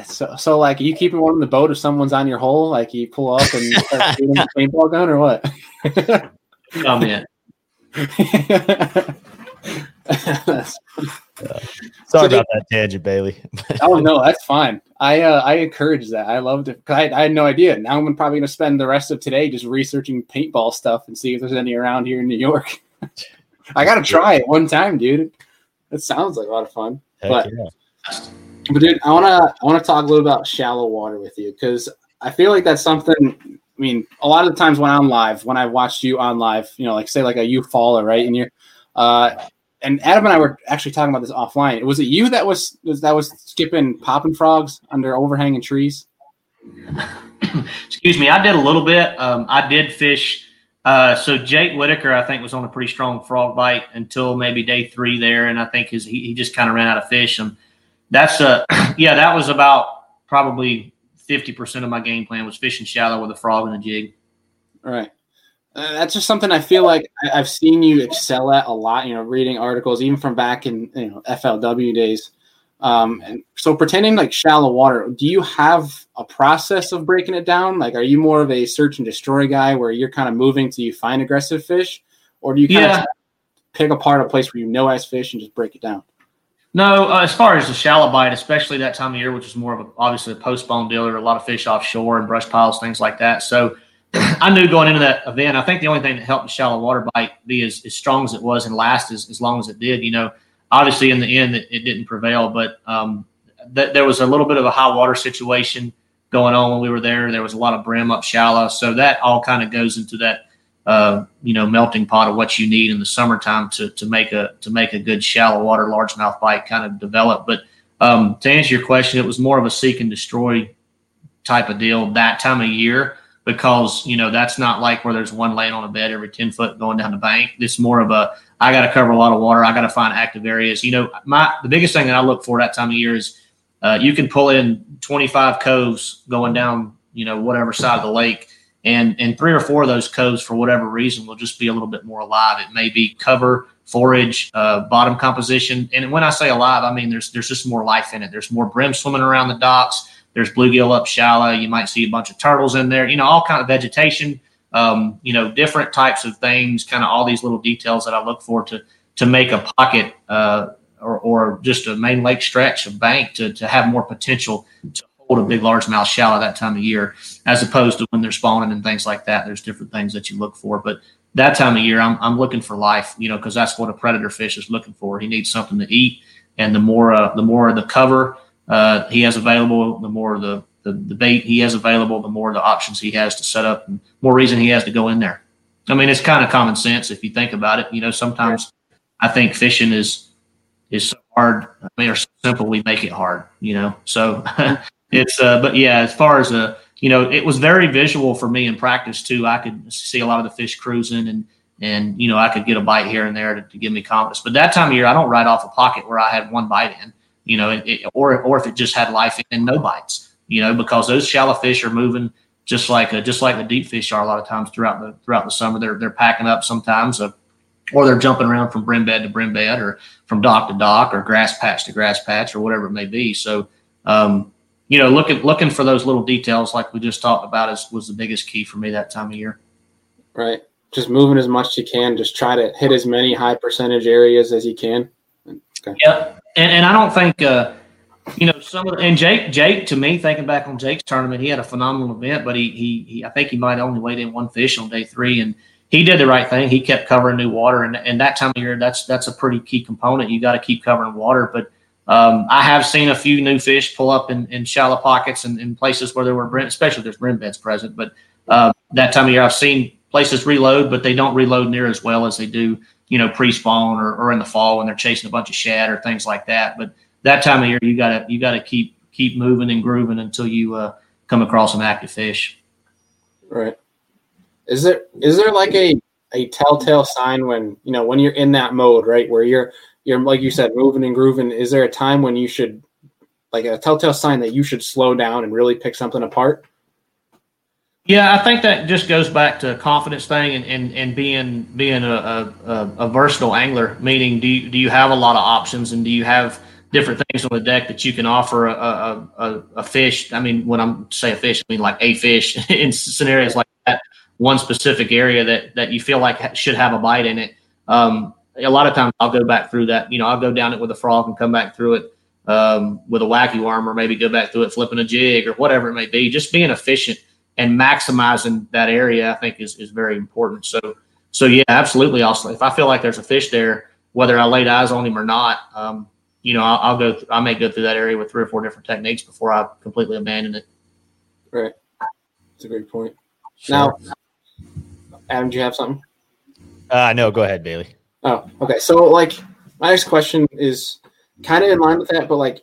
So, so like you keeping one in the boat if someone's on your hole, like you pull up and start shooting a paintball gun or what? Oh man, Sorry So about that tangent, Bailey. oh no, that's fine. I uh, I encourage that. I loved it. I, I had no idea. Now I'm probably going to spend the rest of today just researching paintball stuff and see if there's any around here in New York. I got to try it one time, dude. It sounds like a lot of fun. Heck But- yeah. But dude, I wanna I wanna talk a little about shallow water with you because I feel like that's something. I mean, a lot of the times when I'm live, when I watched you on live, you know, like say like a you follow right, and you're, uh, and Adam and I were actually talking about this offline. Was it you that was, was that was skipping popping frogs under overhanging trees? excuse me. I did a little bit. Um, I did fish. Uh, so Jake Whitaker, I think, was on a pretty strong frog bite until maybe day three there, and I think his he, he just kind of ran out of fish. And that's a yeah, that was about probably fifty percent of my game plan was fishing shallow with a frog and a jig. Right. Uh, that's just something I feel like I've seen you excel at a lot. You know, reading articles even from back in you know FLW days. Um, and so pretending like shallow water, do you have a process of breaking it down? Like, are you more of a search and destroy guy where you're kind of moving till you find aggressive fish, or do you kind Yeah. of pick apart a place where you know has fish and just break it down? No, uh, as far as the shallow bite, especially that time of year, which is more of a, obviously a postspawn deal, there are a lot of fish offshore and brush piles, things like that. So I knew going into that event, I think the only thing that helped the shallow water bite be as, as strong as it was and last as, as long as it did. You know, obviously in the end it, it didn't prevail, but um, th- there was a little bit of a high water situation going on when we were there. There was a lot of brim up shallow, so that all kind of goes into that uh, you know melting pot of what you need in the summertime to to make a to make a good shallow water largemouth bite kind of develop. But um, to answer your question, it was more of a seek and destroy type of deal that time of year because you know that's not like where there's one laying on a bed every 10 foot going down the bank. It's more of a i got to cover a lot of water. I got to find active areas. You know my the biggest thing that i look for that time of year is uh, you can pull in 25 coves going down you know whatever side of the lake. And and three or four of those coves for whatever reason will just be a little bit more alive. It may be cover forage uh, bottom composition. And when i say alive i mean there's there's just more life in it. There's more brim swimming around the docks there's bluegill up shallow. You might see a bunch of turtles in there. You know, all kind of vegetation. Um, you know, different types of things. Kind of all these little details that I look for to to make a pocket uh, or, or just a main lake stretch of bank to to have more potential to hold a big largemouth shallow that time of year, as opposed to when they're spawning and things like that. There's different things that you look for, but that time of year, I'm I'm looking for life. You know, because that's what a predator fish is looking for. He needs something to eat, and the more uh, the more the cover uh, he has available, the more the, the the bait he has available, the more the options he has to set up, and more reason he has to go in there. I mean, it's kind of common sense if you think about it. You know, sometimes I think fishing is is so hard. I mean, or so simple we make it hard. You know, so it's. Uh, but yeah, as far as uh, you know, it was very visual for me in practice too. I could see a lot of the fish cruising and. And you know, I could get a bite here and there to, to give me confidence. But that time of year, I don't ride off a pocket where I had one bite in you know, it, it, or or if it just had life and no bites, you know, because those shallow fish are moving just like a, just like the deep fish are a lot of times throughout the throughout the summer. They're they're packing up sometimes, uh, or they're jumping around from brim bed to brim bed, or from dock to dock, or grass patch to grass patch, or whatever it may be. So, um, you know, looking looking for those little details, like we just talked about, is was the biggest key for me that time of year. Right. Just moving as much as you can. Just try to hit as many high percentage areas as you can. Okay. Yep. And, and I don't think, uh, you know, some of and Jake, Jake, to me, thinking back on Jake's tournament, he had a phenomenal event, but he, he, he I think he might only weighed in one fish on day three. And, he did the right thing. He kept covering new water, and, and that time of year, that's that's a pretty key component. You got to keep covering water. But um, I have seen a few new fish pull up in, in shallow pockets and in places where there were brim, especially there's brim beds present. But uh, that time of year, I've seen places reload, but they don't reload near as well as they do, you know, pre-spawn or, or in the fall when they're chasing a bunch of shad or things like that. But that time of year, you gotta you gotta keep keep moving and grooving until you uh, come across some active fish. Right. Is there is there like a a telltale sign when you know when you're in that mode, right, where you're you're like you said, moving and grooving? Is there a time when you should like a telltale sign that you should slow down and really pick something apart? Yeah, I think that just goes back to confidence thing and, and, and being being a, a, a versatile angler. Meaning, do you, do you have a lot of options and do you have different things on the deck that you can offer a, a, a, a fish? I mean, when I'm say a fish, I mean like a fish in scenarios like that. One specific area that that you feel like should have a bite in it. Um, a lot of times, I'll go back through that. You know, I'll go down it with a frog and come back through it um, with a wacky worm, or maybe go back through it flipping a jig or whatever it may be. Just being efficient and maximizing that area, I think, is, is very important. So, so yeah, absolutely. Also, if I feel like there's a fish there, whether I laid eyes on him or not, um, you know, I'll, I'll go. Th- I may go through that area with three or four different techniques before I completely abandon it. Right. That's a great point. Sure. Now, Adam, do you have something? Uh, no, go ahead, Bailey. Oh, okay. So, like, my next question is kind of in line with that, but like,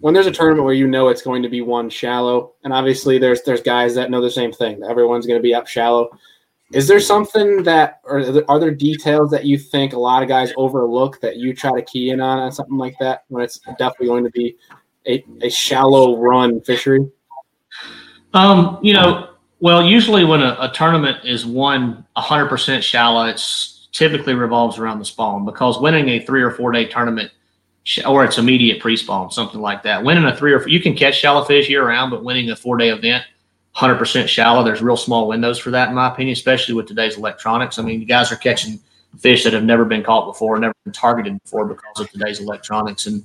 when there's a tournament where you know it's going to be one shallow, and obviously there's there's guys that know the same thing. Everyone's going to be up shallow. Is there something that, or are there details that you think a lot of guys overlook that you try to key in on on something like that when it's definitely going to be a, a shallow run fishery? Um, you know, well, usually when a, a tournament is won 100% shallow, it's typically revolves around the spawn because winning a three or four day tournament or it's immediate pre-spawn, something like that. Winning a three or four, you can catch shallow fish year round, but winning a four day event, 100% shallow, there's real small windows for that, in my opinion, especially with today's electronics. I mean, you guys are catching fish that have never been caught before, never been targeted before because of today's electronics. And,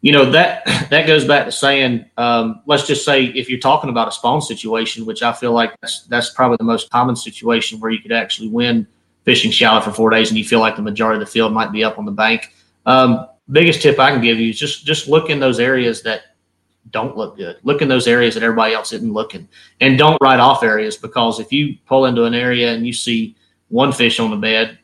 you know, that that goes back to saying, um, let's just say if you're talking about a spawn situation, which I feel like that's, that's probably the most common situation where you could actually win fishing shallow for four days and you feel like the majority of the field might be up on the bank. Um, biggest tip I can give you is just just look in those areas that don't look good. Look in those areas that everybody else isn't looking, and don't write off areas because if you pull into an area and you see one fish on the bed,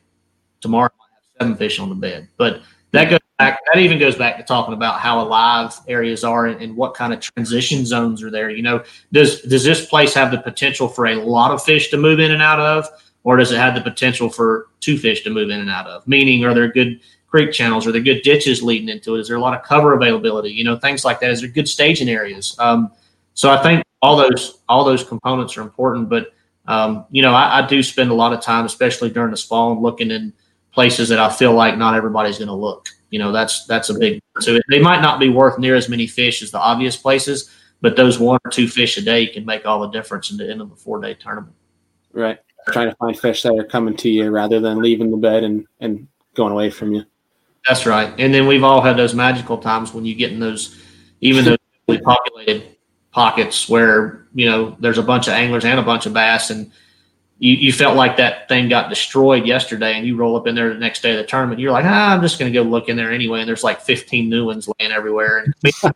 tomorrow might have seven fish on the bed. But that goes back. That even goes back to talking about how alive areas are and, and what kind of transition zones are there. You know, does does this place have the potential for a lot of fish to move in and out of, or does it have the potential for two fish to move in and out of? Meaning, are there good creek channels? Are there good ditches leading into it? Is there a lot of cover availability? You know, things like that. Is there good staging areas? Um, so I think all those all those components are important. But um, you know, I, I, do spend a lot of time, especially during the spawn, looking in places that I feel like not everybody's going to look. You know, that's that's a big. So they might not be worth near as many fish as the obvious places, but those one or two fish a day can make all the difference in the end of a four day tournament. Right. Trying to find fish that are coming to you rather than leaving the bed and, and going away from you. That's right. And then we've all had those magical times when you get in those, even those populated pockets where, you know, there's a bunch of anglers and a bunch of bass and you, you felt like that thing got destroyed yesterday and you roll up in there the next day of the tournament. You're like, ah, I'm just going to go look in there anyway. And there's like 15 new ones laying everywhere. And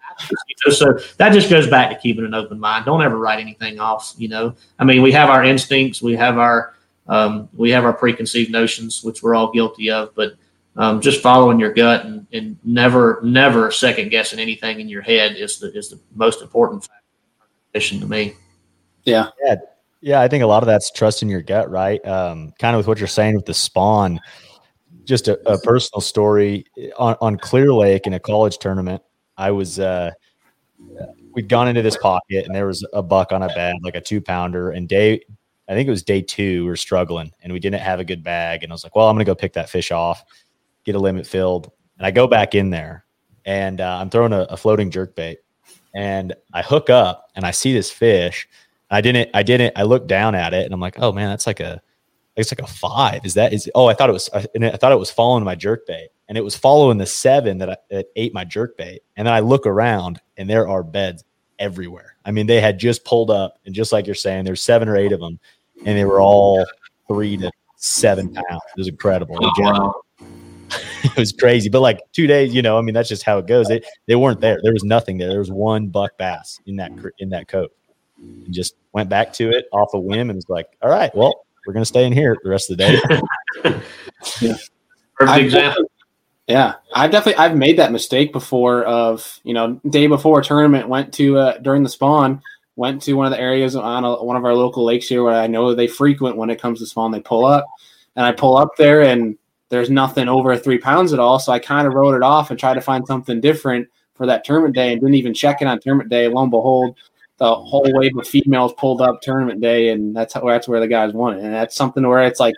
so that just goes back to keeping an open mind. Don't ever write anything off. You know, I mean, we have our instincts, we have our, um, we have our preconceived notions, which we're all guilty of, but um, just following your gut and, and never never second guessing anything in your head is the is the most important mission to me. Yeah. Yeah. Yeah. I think a lot of that's trusting your gut, right? Um, kind of with what you're saying with the spawn, just a, a personal story on, on Clear Lake in a college tournament. I was, uh, we'd gone into this pocket and there was a buck on a bed, like a two pounder. And day, I think it was day two, we were struggling and we didn't have a good bag. And I was like, well, I'm going to go pick that fish off get a limit filled, and I go back in there and uh, I'm throwing a, a floating jerk bait, and I hook up and I see this fish. I didn't, I didn't, I looked down at it and I'm like, oh man, that's like a, it's like a five. Is that is? Oh, I thought it was, I, I thought it was following my jerk bait, and it was following the seven that, I, that ate my jerk bait. And then I look around and there are beds everywhere. I mean, they had just pulled up, and just like you're saying, there's seven or eight of them, and they were all three to seven pounds. It was incredible. Oh. it was crazy. But like two days, you know, I mean, that's just how it goes. They they weren't there. There was nothing there. There was one buck bass in that in that coat, and just went back to it off a whim and was like, all right, well, we're gonna stay in here the rest of the day. yeah. Perfect I've example. Yeah, I've definitely I've made that mistake before. Of you know, day before a tournament, went to uh, during the spawn, went to one of the areas on a, one of our local lakes here where I know they frequent when it comes to spawn. They pull up, and I pull up there, and there's nothing over three pounds at all. So I kind of wrote it off and tried to find something different for that tournament day, and didn't even check it on tournament day. Lo and behold, the whole wave of females pulled up tournament day, and that's how, that's where the guys won it. And that's something where it's like,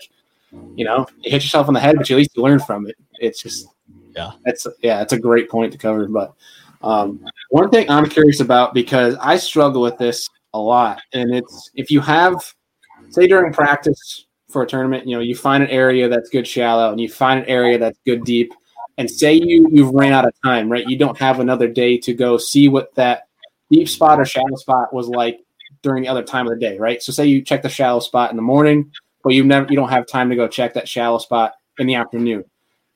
you know, you hit yourself on the head, but you at least you learn from it. It's just, yeah, it's yeah, it's a great point to cover. But um, one thing I'm curious about because I struggle with this a lot, and it's if you have, say, during practice for a tournament, you know, you find an area that's good shallow, and you find an area that's good deep, and say you you've ran out of time, right? You don't have another day to go see what that deep spot or shallow spot was like during the other time of the day, right? So say you check the shallow spot in the morning, but you never you don't have time to go check that shallow spot in the afternoon.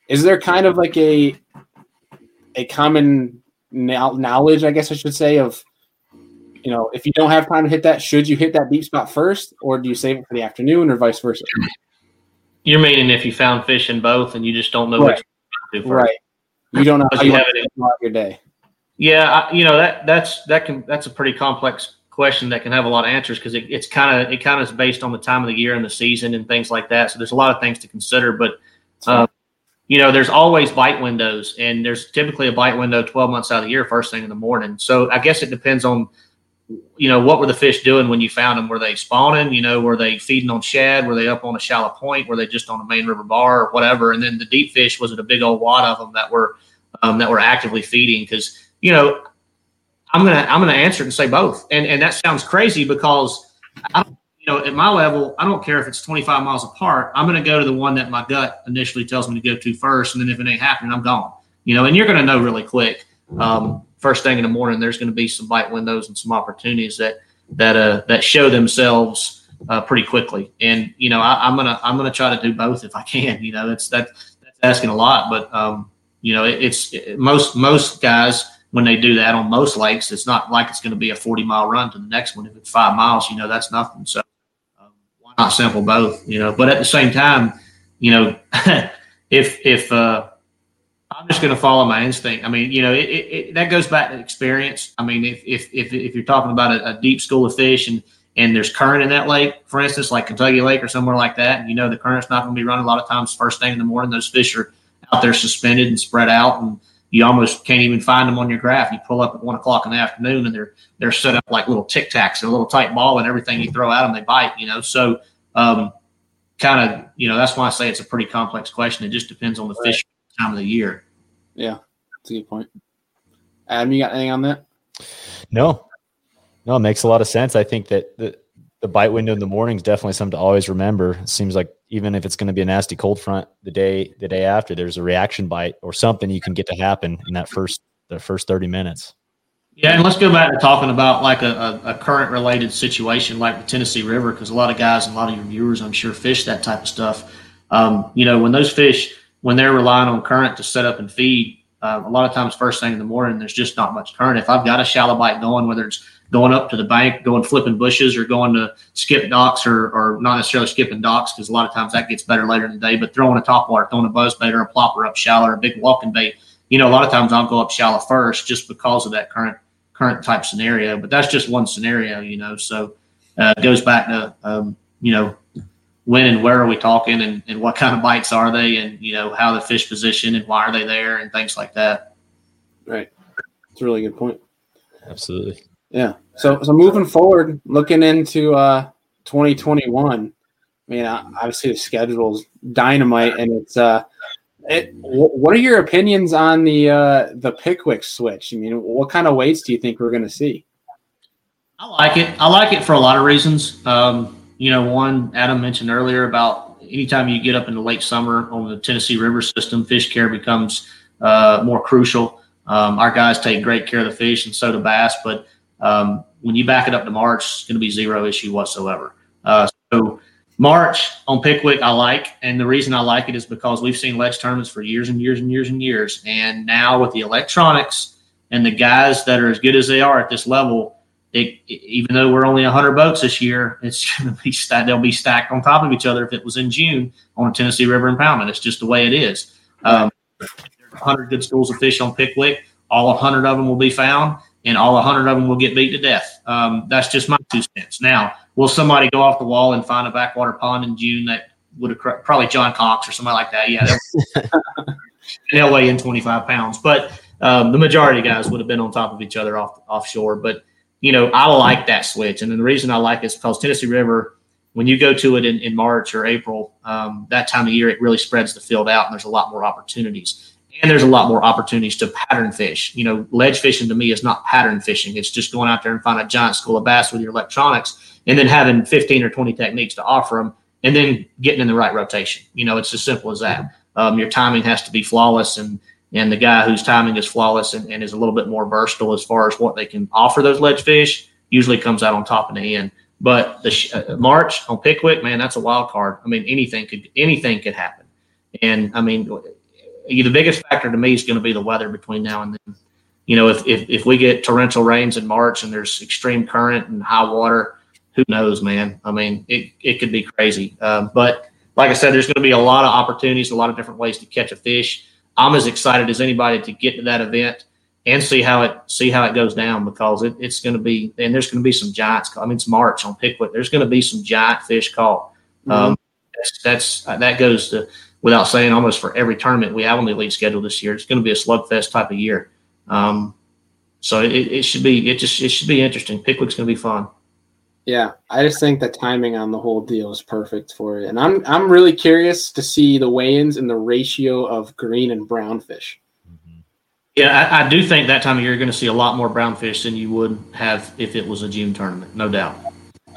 Is there kind of like a a common knowledge, I guess I should say, of you know, if you don't have time to hit that, should you hit that deep spot first, or do you save it for the afternoon, or vice versa? You're meaning if you found fish in both and you just don't know right. what to do first. Right. You don't know how you, you have it in your day. Yeah, I, you know that that's that can that's a pretty complex question that can have a lot of answers because it, it's kind of it kind of is based on the time of the year and the season and things like that. So there's a lot of things to consider, but um, you know, there's always bite windows, and there's typically a bite window 12 months out of the year, first thing in the morning. So I guess it depends on you know what were the fish doing when you found them? Were they spawning? You know, were they feeding on shad? Were they up on a shallow point? Were they just on a main river bar or whatever? And then the deep fish was it a big old wad of them that were um, that were actively feeding because you know, I'm gonna I'm gonna answer and say both. And and that sounds crazy because I you know at my level I don't care if it's 25 miles apart. I'm gonna go to the one that my gut initially tells me to go to first, and then if it ain't happening, I'm gone. You know, and you're gonna know really quick. Um, first thing in the morning, there's gonna be some bite windows and some opportunities that that uh that show themselves uh, pretty quickly. And you know, I, am gonna I'm gonna try to do both if I can. You know, that's that that's asking a lot, but um, you know, it, it's it, most most guys when they do that on most lakes, it's not like it's going to be a 40 mile run to the next one. If it's five miles, you know, that's nothing. So um, why not sample both, you know, but at the same time, you know, if, if, uh, I'm just going to follow my instinct. I mean, you know, it, it, that goes back to experience. I mean, if, if, if, if you're talking about a, a, deep school of fish and, and there's current in that lake, for instance, like Kentucky Lake or somewhere like that, and you know, the current's not going to be running a lot of times first thing in the morning, those fish are out there suspended and spread out and, you almost can't even find them on your graph. You pull up at one o'clock in the afternoon and they're they're set up like little tic tacs, a little tight ball, and everything you throw at them, they bite. You know, so um, kind of you know that's why I say it's a pretty complex question. It just depends on the fish time of the year. Yeah, that's a good point. Adam, you got anything on that? No, no, it makes a lot of sense. I think that the the bite window in the morning is definitely something to always remember. It seems like even if it's going to be a nasty cold front the day the day after, there's a reaction bite or something you can get to happen in that first the first 30 minutes. Yeah, and let's go back to talking about like a, a, a current related situation like the Tennessee River, because a lot of guys and a lot of your viewers, I'm sure, fish that type of stuff. Um, you know, when those fish, when they're relying on current to set up and feed, uh, a lot of times first thing in the morning, there's just not much current. If I've got a shallow bite going, whether it's going up to the bank, going flipping bushes, or going to skip docks, or, or not necessarily skipping docks, because a lot of times that gets better later in the day. But throwing a top water, throwing a buzz bait or a plopper up shallow, or a big walking bait, you know, a lot of times I'll go up shallow first just because of that current current type scenario. But that's just one scenario, you know. So uh, it goes back to um, you know when and where are we talking, and, and what kind of bites are they, and you know how the fish position and why are they there, and things like that. Right, it's a really good point. Absolutely. Yeah. So so moving forward, looking into uh 2021. I mean, obviously the schedule's dynamite, and it's uh, it. What are your opinions on the uh the Pickwick switch? I mean, what kind of weights do you think we're going to see? I like it. I like it for a lot of reasons. Um, you know, one Adam mentioned earlier about anytime you get up in the late summer on the Tennessee River system, fish care becomes uh, more crucial. Um, our guys take great care of the fish, and so do bass. But um, when you back it up to March, it's going to be zero issue whatsoever. Uh, so March on Pickwick, I like, and the reason I like it is because we've seen ledge tournaments for years and years and years and years, and now with the electronics and the guys that are as good as they are at this level, it, even though we're only 100 boats this year, it's going to be stacked. They'll be stacked on top of each other if it was in June on a Tennessee River impoundment. It's just the way it is. Um, 100 good schools of fish on Pickwick. All 100 of them will be found, and all 100 of them will get beat to death. Um, that's just my two cents. Now, will somebody go off the wall and find a backwater pond in June that would have probably John Cox or somebody like that? Yeah, they'll weigh in 25 pounds, but um, the majority of guys would have been on top of each other off offshore. But you know, I like that switch, and the reason I like it is because Tennessee River, when you go to it in, in March or April, um, that time of year, it really spreads the field out, and there's a lot more opportunities. And there's a lot more opportunities to pattern fish. You know, ledge fishing to me is not pattern fishing. It's just going out there and find a giant school of bass with your electronics and then having 15 or 20 techniques to offer them and then getting in the right rotation. You know, it's as simple as that. Um, your timing has to be flawless and and the guy whose timing is flawless and, and, is a little bit more versatile as far as what they can offer those ledge fish usually comes out on top in the end. But the uh, March on Pickwick, man, that's a wild card. I mean, anything could anything could happen. And I mean, the biggest factor to me is going to be the weather between now and then. You know, if, if if we get torrential rains in March and there's extreme current and high water, who knows, man? I mean, it, it could be crazy. Um, but like I said, there's going to be a lot of opportunities, a lot of different ways to catch a fish. I'm as excited as anybody to get to that event and see how it see how it goes down because it, it's going to be and there's going to be some giants. I mean, it's March on Pickwick. There's going to be some giant fish caught. Mm-hmm. Um, that's, that's that goes to without saying almost for every tournament we have on the elite schedule this year. It's going to be a slugfest type of year. Um, so it, it should be it just it should be interesting. Pickwick's going to be fun. Yeah, I just think the timing on the whole deal is perfect for it, and I'm I'm really curious to see the weigh-ins and the ratio of green and brown fish. Mm-hmm. Yeah, I, I, do think that time of year you're going to see a lot more brown fish than you would have if it was a June tournament, no doubt.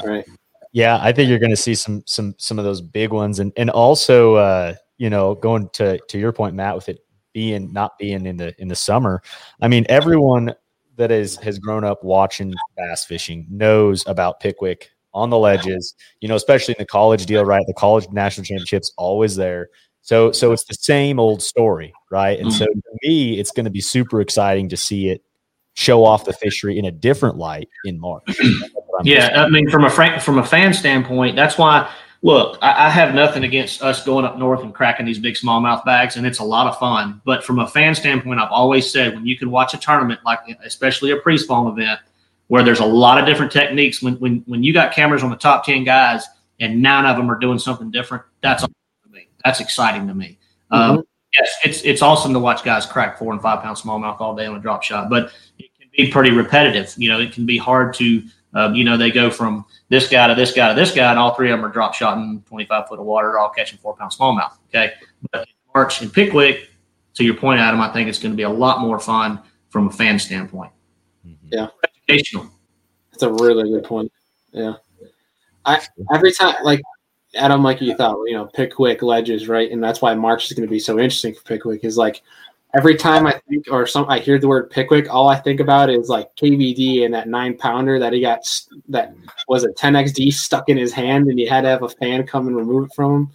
All right. Yeah, I think you're going to see some some some of those big ones, and and also uh, you know going to to your point, Matt, with it being not being in the in the summer. I mean, everyone that is has grown up watching bass fishing knows about Pickwick on the ledges. You know, especially in the college deal, right? The college national championships always there. So so it's the same old story, right? And so mm-hmm. to me, it's going to be super exciting to see it show off the fishery in a different light in March. yeah, I mean, from a from a fan standpoint, that's why look, I, I, have nothing against us going up north and cracking these big smallmouth bags, and it's a lot of fun. But from a fan standpoint, I've always said when you can watch a tournament, like especially a pre-spawn event, where there's a lot of different techniques, when when when you got cameras on the top ten guys and nine of them are doing something different, that's awesome to me. That's exciting to me. Mm-hmm. Um, yes, it's it's awesome to watch guys crack four and five pound smallmouth all day on a drop shot, but it can be pretty repetitive. You know, it can be hard to um, you know, they go from this guy to this guy to this guy, and all three of them are drop shot in 25 foot of water, all catching four pound smallmouth. Okay. But March and Pickwick, to your point, Adam, I think it's going to be a lot more fun from a fan standpoint. Mm-hmm. Yeah. Educational. That's a really good point. Yeah. I every time like Adam, like you thought, you know, Pickwick ledges, right? And that's why March is going to be so interesting for Pickwick is like every time I think or some I hear the word Pickwick, all I think about is like KVD and that nine pounder that he got that was a 10xD stuck in his hand, and he had to have a fan come and remove it from him.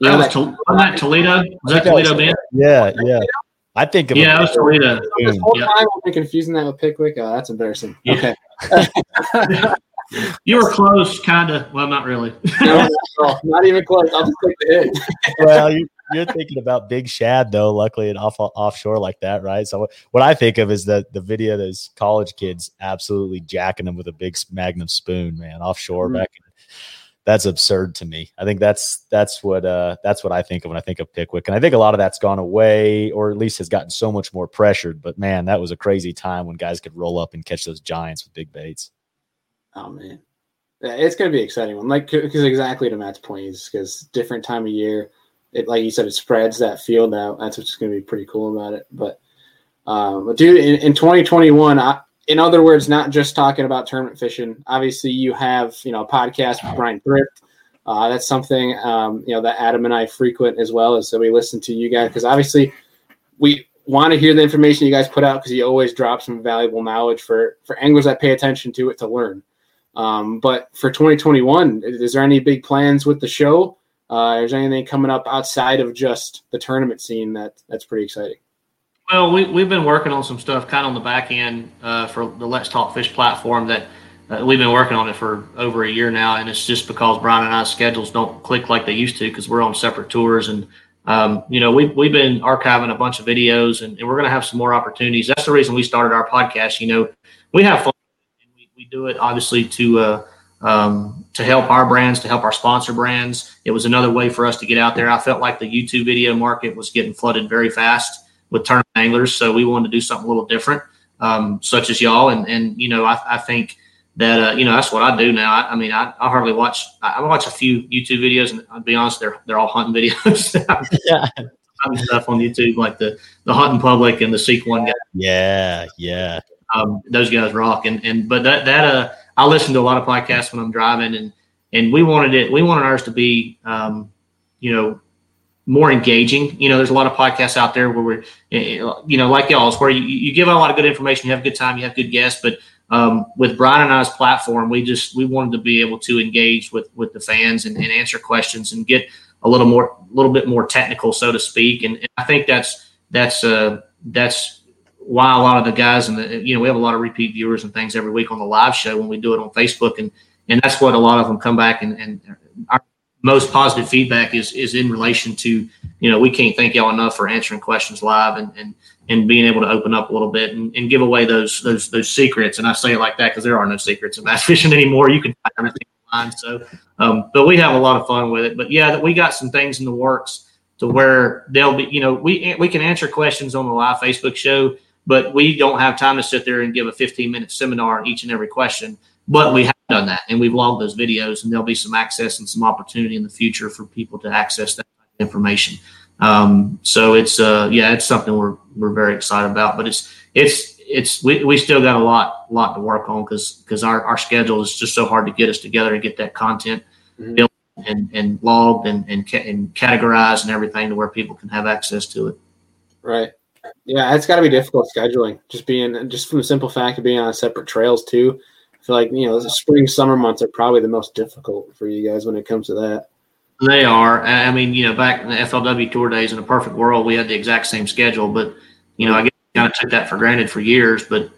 You that know, was, that, that Toledo. Was that Toledo, man? Yeah, yeah. I think. yeah, that was Toledo. This whole yeah. time I've confusing that with Pickwick. Oh, that's embarrassing. Yeah. Okay. you were close, kind of. Well, not really. no, no, not even close. I'll just take the hit. well, you, you're thinking about Big Shad though. Luckily, and off offshore like that, right? So what I think of is that the video of those college kids absolutely jacking them with a big Magnum spoon, man, offshore mm-hmm. back. In, that's absurd to me. I think that's that's what uh, that's what I think of when I think of Pickwick, and I think a lot of that's gone away, or at least has gotten so much more pressured. But man, that was a crazy time when guys could roll up and catch those giants with big baits. Oh man, yeah, it's gonna be exciting one. Like because exactly to Matt's point is because different time of year it like you said, it spreads that field out. That's what's going to be pretty cool about it. But, um, but dude, in, in 2021, I, in other words, not just talking about tournament fishing. Obviously, you have you know a podcast with Bryan Thrift. Uh, that's something um, you know that Adam and I frequent as well, as so we listen to you guys because obviously we want to hear the information you guys put out because you always drop some valuable knowledge for for anglers that pay attention to it to learn. Um, but for 2021, is there any big plans with the show? Uh, is there anything coming up outside of just the tournament scene that that's pretty exciting? Well, we, we've been working on some stuff kind of on the back end uh, for the Let's Talk Fish platform that uh, we've been working on it for over a year now. And it's just because Bryan and I's schedules don't click like they used to because we're on separate tours. And, um, you know, we've, we've been archiving a bunch of videos and, and we're going to have some more opportunities. That's the reason we started our podcast. You know, we have fun. We, we do it obviously to, uh, um, to help our brands, to help our sponsor brands. It was another way for us to get out there. I felt like the YouTube video market was getting flooded very fast with tournament anglers. So we wanted to do something a little different, um, such as y'all. And, and you know, I, I think that, uh, you know, that's what I do now. I, I mean, I, I, hardly watch, I, watch a few YouTube videos and I'll be honest, they're, they're all hunting videos. yeah. stuff on YouTube, like the, the hunting public and the Seek One guy. Yeah. Yeah. Um, those guys rock. And, and, but that, that, uh, I listen to a lot of podcasts when I'm driving and, and we wanted it, we wanted ours to be, um, you know, more engaging. You know, there's a lot of podcasts out there where we're, eh, eh, you know, like y'all's, where you, you give out a lot of good information, you have a good time, you have good guests. But um, with Bryan and I's platform, we just we wanted to be able to engage with with the fans and, and answer questions and get a little more, a little bit more technical, so to speak. And, and I think that's that's uh, that's why a lot of the guys and the you know we have a lot of repeat viewers and things every week on the live show when we do it on Facebook. And and that's what a lot of them come back and, and our most positive feedback is is in relation to you know we can't thank y'all enough for answering questions live and and and being able to open up a little bit and, and give away those those those secrets. And I say it like that because there are no secrets in bass fishing anymore. You can find everything online. So um, but we have a lot of fun with it. But yeah that we got some things in the works to where they'll be you know we we can answer questions on the live Facebook show but we don't have time to sit there and give a 15 minute seminar on each and every question but we have done that and we've logged those videos and there'll be some access and some opportunity in the future for people to access that information. Um, so it's uh, yeah, it's something we're we're very excited about. But it's it's it's we, we still got a lot lot to work on because because our, our schedule is just so hard to get us together and get that content mm-hmm. built and, and logged and, and and categorized and everything to where people can have access to it. Right. Yeah, it's got to be difficult scheduling. Just being just from the simple fact of being on separate trails too I feel like you know the spring summer months are probably the most difficult for you guys when it comes to that. They are. I mean, you know, back in the FLW tour days, in a perfect world, we had the exact same schedule. But you know, I guess kind of took that for granted for years. But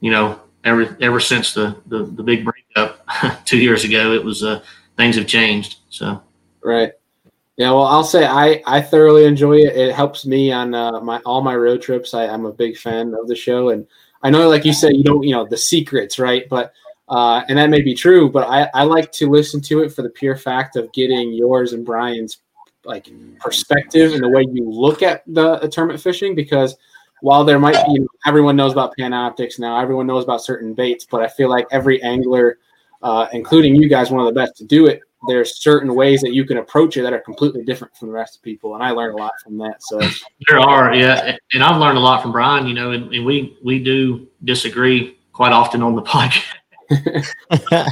you know, ever ever since the the, the big breakup two years ago, it was uh, things have changed. So right. Yeah, well, I'll say I, I thoroughly enjoy it. It helps me on uh, my all my road trips. I, I'm a big fan of the show, and I know, like you said, you don't you know the secrets, right? But uh, and that may be true, but I, I like to listen to it for the pure fact of getting yours and Bryan's like perspective and the way you look at the, tournament fishing because while there might be everyone knows about Panoptix now everyone knows about certain baits but i feel like every angler uh, including you guys one of the best to do it there's certain ways that you can approach it that are completely different from the rest of people and i learned a lot from that so there are yeah and i've learned a lot from bryan you know and, and we we do disagree quite often on the podcast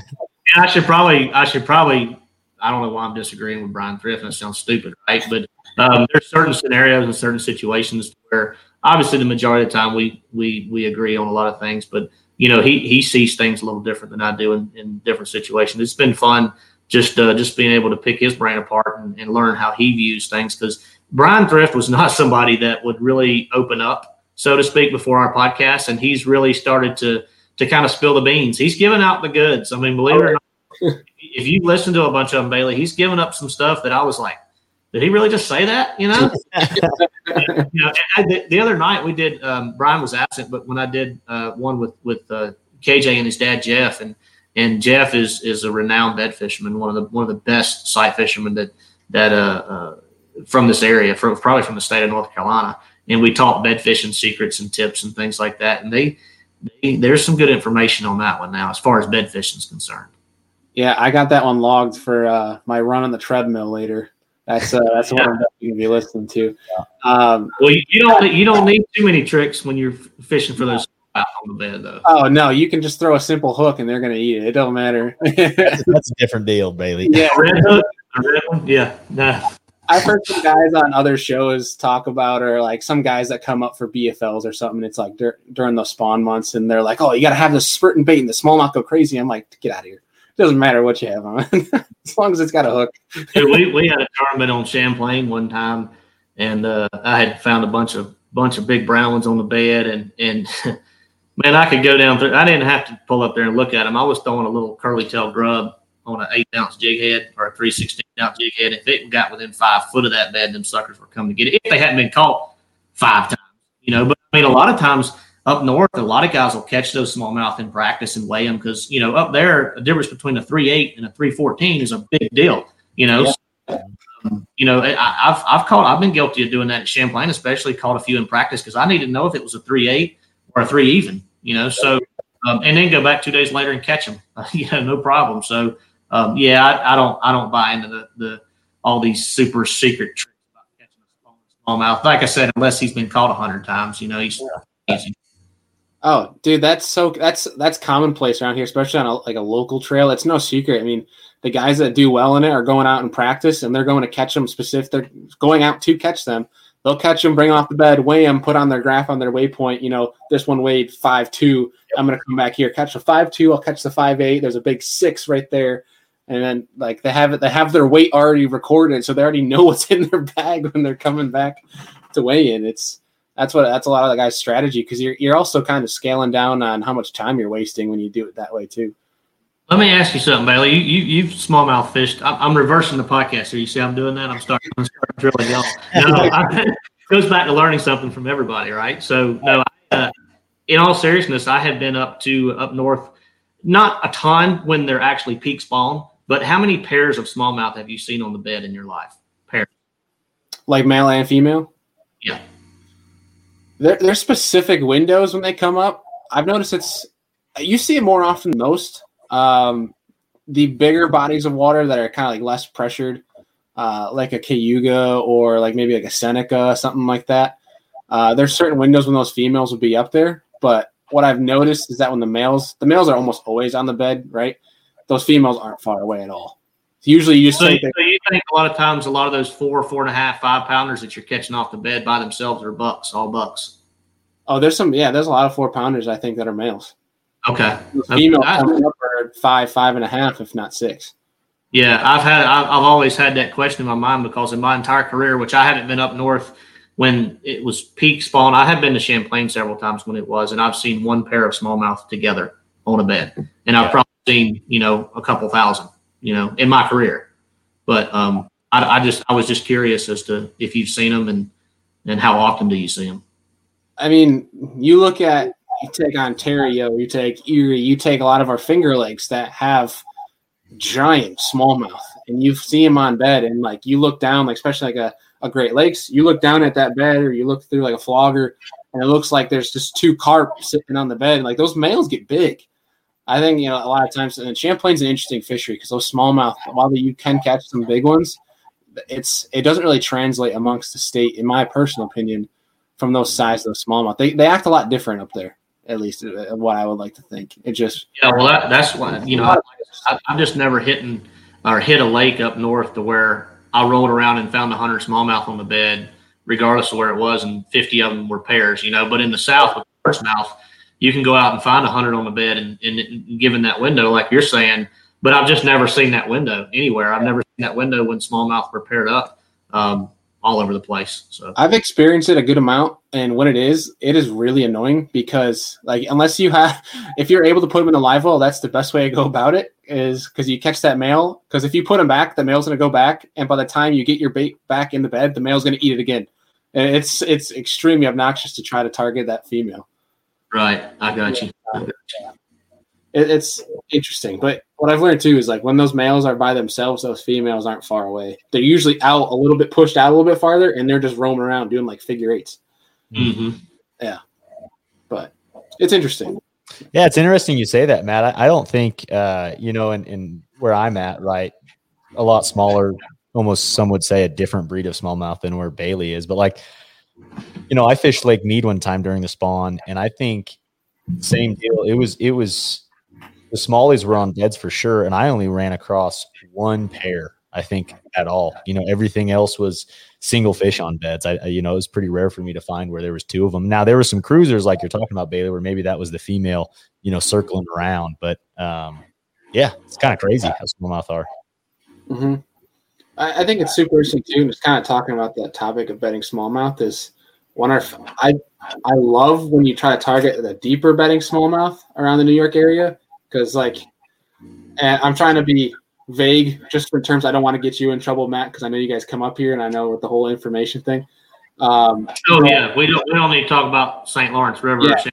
I should probably, I should probably, I don't know why I'm disagreeing with Bryan Thrift. That sounds stupid, right? But um, there's certain scenarios and certain situations where obviously the majority of the time we we we agree on a lot of things, but you know he he sees things a little different than I do in, in different situations. It's been fun just uh, just being able to pick his brain apart and, and learn how he views things because Bryan Thrift was not somebody that would really open up, so to speak, before our podcast, and he's really started to to kind of spill the beans. He's giving out the goods. I mean, believe it or not, if you listen to a bunch of them, Bailey, he's giving up some stuff that I was like, did he really just say that? You know, you know the, the, other night we did. Um, Bryan was absent, but when I did uh, one with with uh, KJ and his dad Jeff, and and Jeff is is a renowned bed fisherman, one of the one of the best sight fishermen that that uh, uh from this area, from probably from the state of North Carolina. And we talked bed fishing secrets and tips and things like that. And they they, there's some good information on that one now as far as bed fishing is concerned. Yeah, I got that one logged for uh, my run on the treadmill later. That's uh, that's yeah. what I'm going to be listening to. Um, well, you, you, don't you don't need too many tricks when you're fishing for those on the bed, though. Oh no, you can just throw a simple hook and they're going to eat it. It don't matter. that's, that's, a different deal, Bailey. Yeah, red hook. Red one? Yeah, nah. I've heard some guys on other shows talk about, or like some guys that come up for BFLs or something. It's like dur- during the spawn months, and they're like, "Oh, you got to have this and bait and the small smallmouth go crazy." I'm like, "Get out of here!" It doesn't matter what you have on, as long as it's got a hook. Dude, we we had a tournament on Champlain one time, and uh, I had found a bunch of bunch of big brown ones on the bed, and and man, I could go down through. I didn't have to pull up there and look at them. I was throwing a little curly tail grub on an eight ounce jig head or a three sixteen ounce jig head. If it got within five foot of that bed, them suckers were coming to get it. If they hadn't been caught five times, you know. But I mean, a lot of times up north, a lot of guys will catch those smallmouth in practice and weigh them because you know up there, the difference between a three eight and a three fourteen is a big deal. You know. Yeah. Um, you know, I, have I've caught I've been guilty of doing that at Champlain, especially caught a few in practice because I needed to know if it was a three eight or three even. You know, so um, and then go back two days later and catch them. You know, no problem. So um, yeah, I, I, don't I don't buy into the, the all these super secret tricks about catching a smallmouth. Like I said, unless he's been caught a hundred times, you know, he's yeah. easy. Oh, dude, that's so that's that's commonplace around here, especially on a, like a local trail. It's no secret. I mean, the guys that do well in it are going out and practice, and they're going to catch them specific. They're going out to catch them. They'll catch them, bring off the bed, weigh them, put on their graph on their waypoint. You know, this one weighed five two. I'm going to come back here, catch the five two. I'll catch the five eight. There's a big six right there and then like they have it they have their weight already recorded so they already know what's in their bag when they're coming back to weigh in it's that's what that's a lot of the guys strategy because you're, you're also kind of scaling down on how much time you're wasting when you do it that way too let me ask you something bailey you, you you've smallmouth fished I'm, I'm reversing the podcast here you see i'm doing that i'm starting, I'm starting drilling y'all no, I, goes back to learning something from everybody right so no uh, in all seriousness i have been up to up north not a ton when they're actually peak spawn but how many pairs of smallmouth have you seen on the bed in your life? Pair, Like male and female? Yeah. There, there's specific windows when they come up. I've noticed it's you see it more often than most. Um, the bigger bodies of water that are kind of like less pressured, uh, like a Cayuga or like maybe like a Seneca, something like that. Uh, there's certain windows when those females will be up there, but what I've noticed is that when the males, the males are almost always on the bed, right? those females aren't far away at all. Usually, you so, so you think a lot of times a lot of those four, four and a half, five pounders that you're catching off the bed by themselves are bucks, all bucks. Oh, there's some. Yeah, there's a lot of four pounders I think that are males. Okay. Females okay. Five, five and a half, if not six. Yeah, I've had I've, I've always had that question in my mind because in my entire career, which I haven't been up north when it was peak spawn, I have been to Champlain several times when it was, and I've seen one pair of smallmouth together on a bed, and I've probably seen, you know, a couple thousand, you know, in my career. But um, I, I just I was just curious as to if you've seen them and and how often do you see them? I mean, you look at you take Ontario, you take Erie, you take a lot of our Finger Lakes that have giant smallmouth, and you see them on bed, and like you look down, like especially like a, a Great Lakes, you look down at that bed, or you look through like a flogger, and it looks like there's just two carp sitting on the bed. Like those males get big, I think you know a lot of times, and Champlain's an interesting fishery because those smallmouth, while you can catch some big ones, it's it doesn't really translate amongst the state, in my personal opinion, from those size of smallmouth. They they act a lot different up there, at least uh, what I would like to think. It just yeah, well that, that's why you know I, am just never hitting or hit a lake up north to where I rolled around and found a hundred smallmouth on the bed, regardless of where it was, and 50 of them were pairs, you know. But in the south with mouth you can go out and find a hundred on the bed and, and given that window, like you're saying. But I've just never seen that window anywhere. I've never seen that window when smallmouth were paired up um, all over the place. So I've experienced it a good amount, and when it is, it is really annoying because like unless you have, if you're able to put them in the live well, that's the best way to go about it. Is because you catch that male. Because if you put them back, the male's gonna go back, and by the time you get your bait back in the bed, the male's gonna eat it again. And it's it's extremely obnoxious to try to target that female. Right. I got you. I got you. It, it's interesting. But what I've learned too is like when those males are by themselves, those females aren't far away. They're usually out a little bit, pushed out a little bit farther, and they're just roaming around doing like figure 8s mm-hmm. Yeah. But it's interesting. Yeah, it's interesting you say that, Matt. I, I don't think, uh, you know, in, in where I'm at, right, a lot smaller, almost some would say a different breed of smallmouth than where Bailey is. But like, you know, I fished Lake Mead one time during the spawn, and I think same deal. It was it was the smallies were on beds for sure, and I only ran across one pair. I think at all. You know, everything else was single fish on beds. I, you know, it was pretty rare for me to find where there was two of them. Now there were some cruisers like you're talking about, Bailey, where maybe that was the female, you know, circling around. But um, yeah, it's kind of crazy how smallmouth are. Mm-hmm. I, I, think it's super interesting too. Just kind of talking about that topic of betting smallmouth is one of I I love when you try to target the deeper betting smallmouth around the New York area because like, I'm trying to be vague just in terms I don't want to get you in trouble, Matt, because I know you guys come up here and I know with the whole information thing. Um, oh yeah, we don't we don't need to talk about St. Lawrence River. Yeah.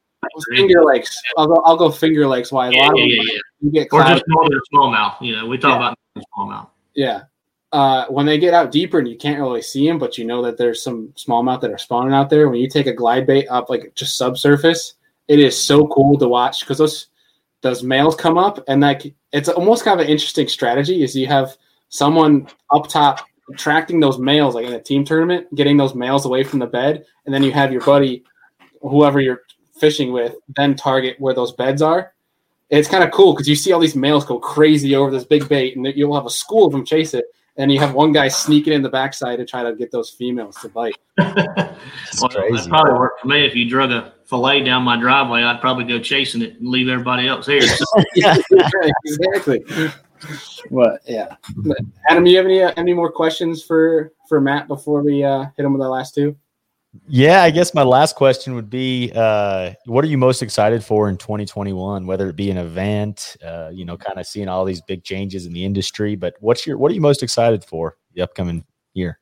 Finger Lakes. I'll go. I'll go Finger Lakes. Why? Yeah, yeah, yeah, yeah. You get or just northern smallmouth. You know, we talk about smallmouth. Yeah. Uh, when they get out deeper and you can't really see them, but you know that there's some smallmouth that are spawning out there. When you take a glide bait up like just subsurface, it is so cool to watch because those those males come up and like it's almost kind of an interesting strategy. Is you have someone up top attracting those males like in a team tournament, getting those males away from the bed, and then you have your buddy, whoever you're fishing with, then target where those beds are. it's kind of cool because you see all these males go crazy over this big bait, and you'll have a school of them chase it, and you have one guy sneaking in the backside to try to get those females to bite. well, that probably worked for me. If you drug a fillet down my driveway, I'd probably go chasing it and leave everybody else here. yeah, exactly. But yeah, Adam, you have any uh, any more questions for for Matt before we uh, hit him with our last two? Yeah, I guess my last question would be uh, what are you most excited for in 2021, whether it be an event, uh, you know, kind of seeing all these big changes in the industry, but what's your what are you most excited for the upcoming year?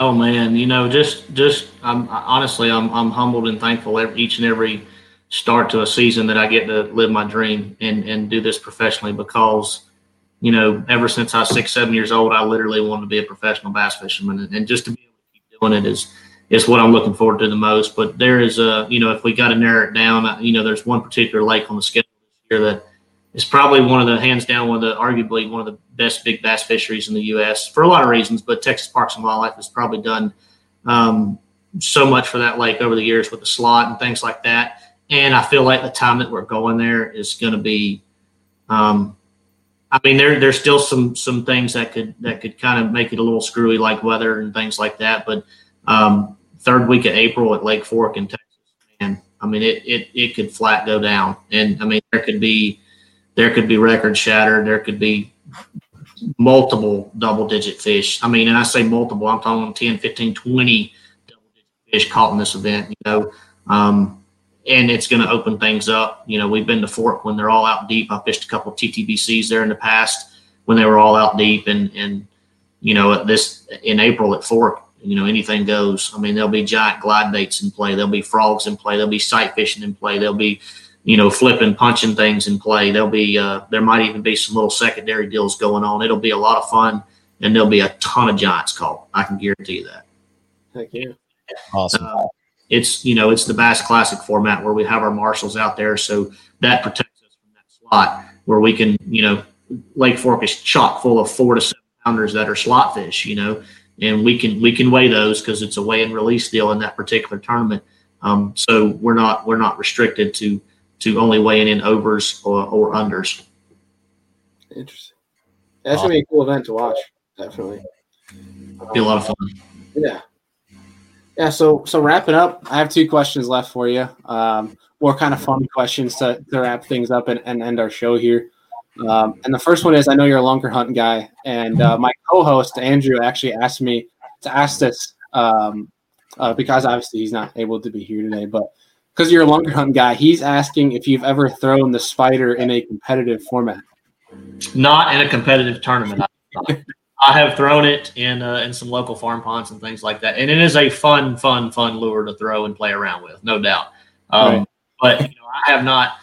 Oh man, you know, just just I'm honestly I'm I'm humbled and thankful every, each and every start to a season that I get to live my dream and and do this professionally because you know, ever since I was six, seven years old, I literally wanted to be a professional bass fisherman, and, and just to be able to keep doing it is is what I'm looking forward to the most. But there is a, you know, if we got to narrow it down, you know, there's one particular lake on the schedule this year that is probably one of the hands down one of the arguably one of the best big bass fisheries in the U.S. for a lot of reasons. But Texas Parks and Wildlife has probably done um, so much for that lake over the years with the slot and things like that. And I feel like the time that we're going there is going to be. Um, I mean, there there's still some some things that could that could kind of make it a little screwy, like weather and things like that. But um, third week of April at Lake Fork in Texas, and I mean it it it could flat go down, and I mean there could be there could be record shattered, there could be multiple double digit fish. I mean, and I say multiple, I'm talking 10, 15, 20 double digit fish caught in this event, you know. Um, and it's going to open things up. You know, we've been to Fork when they're all out deep. I fished a couple of TTBCs there in the past when they were all out deep, and and you know, at this in April at Fork, you know, anything goes. I mean, there'll be giant glide baits in play. There'll be frogs in play. There'll be sight fishing in play. There'll be, you know, flipping, punching things in play. There'll be, uh, there might even be some little secondary deals going on. It'll be a lot of fun, and there'll be a ton of giants caught. I can guarantee you that. Thank you. Awesome. Uh, it's you know it's the Bass Classic format where we have our marshals out there, so that protects us from that slot where we can you know Lake Fork is chock full of four to seven pounders that are slot fish. You know, and we can we can weigh those because it's a weigh and release deal in that particular tournament. Um, so we're not we're not restricted to to only weighing in overs or, or unders. Interesting. That's gonna be a cool event to watch. Definitely. Be a lot of fun. Yeah. Yeah. So so wrapping up, I have two questions left for you. Um, more kind of fun questions to, to wrap things up and, and end our show here. Um, and the first one is I know you're a Lunkerhunt guy, and uh, my co-host Andrew actually asked me to ask this um, uh, because obviously he's not able to be here today, but because you're a Lunkerhunt guy, he's asking if you've ever thrown the spider in a competitive format. Not in a competitive tournament. I have thrown it in uh, in some local farm ponds and things like that, and it is a fun, fun, fun lure to throw and play around with, no doubt. Um, right. But you know, I have not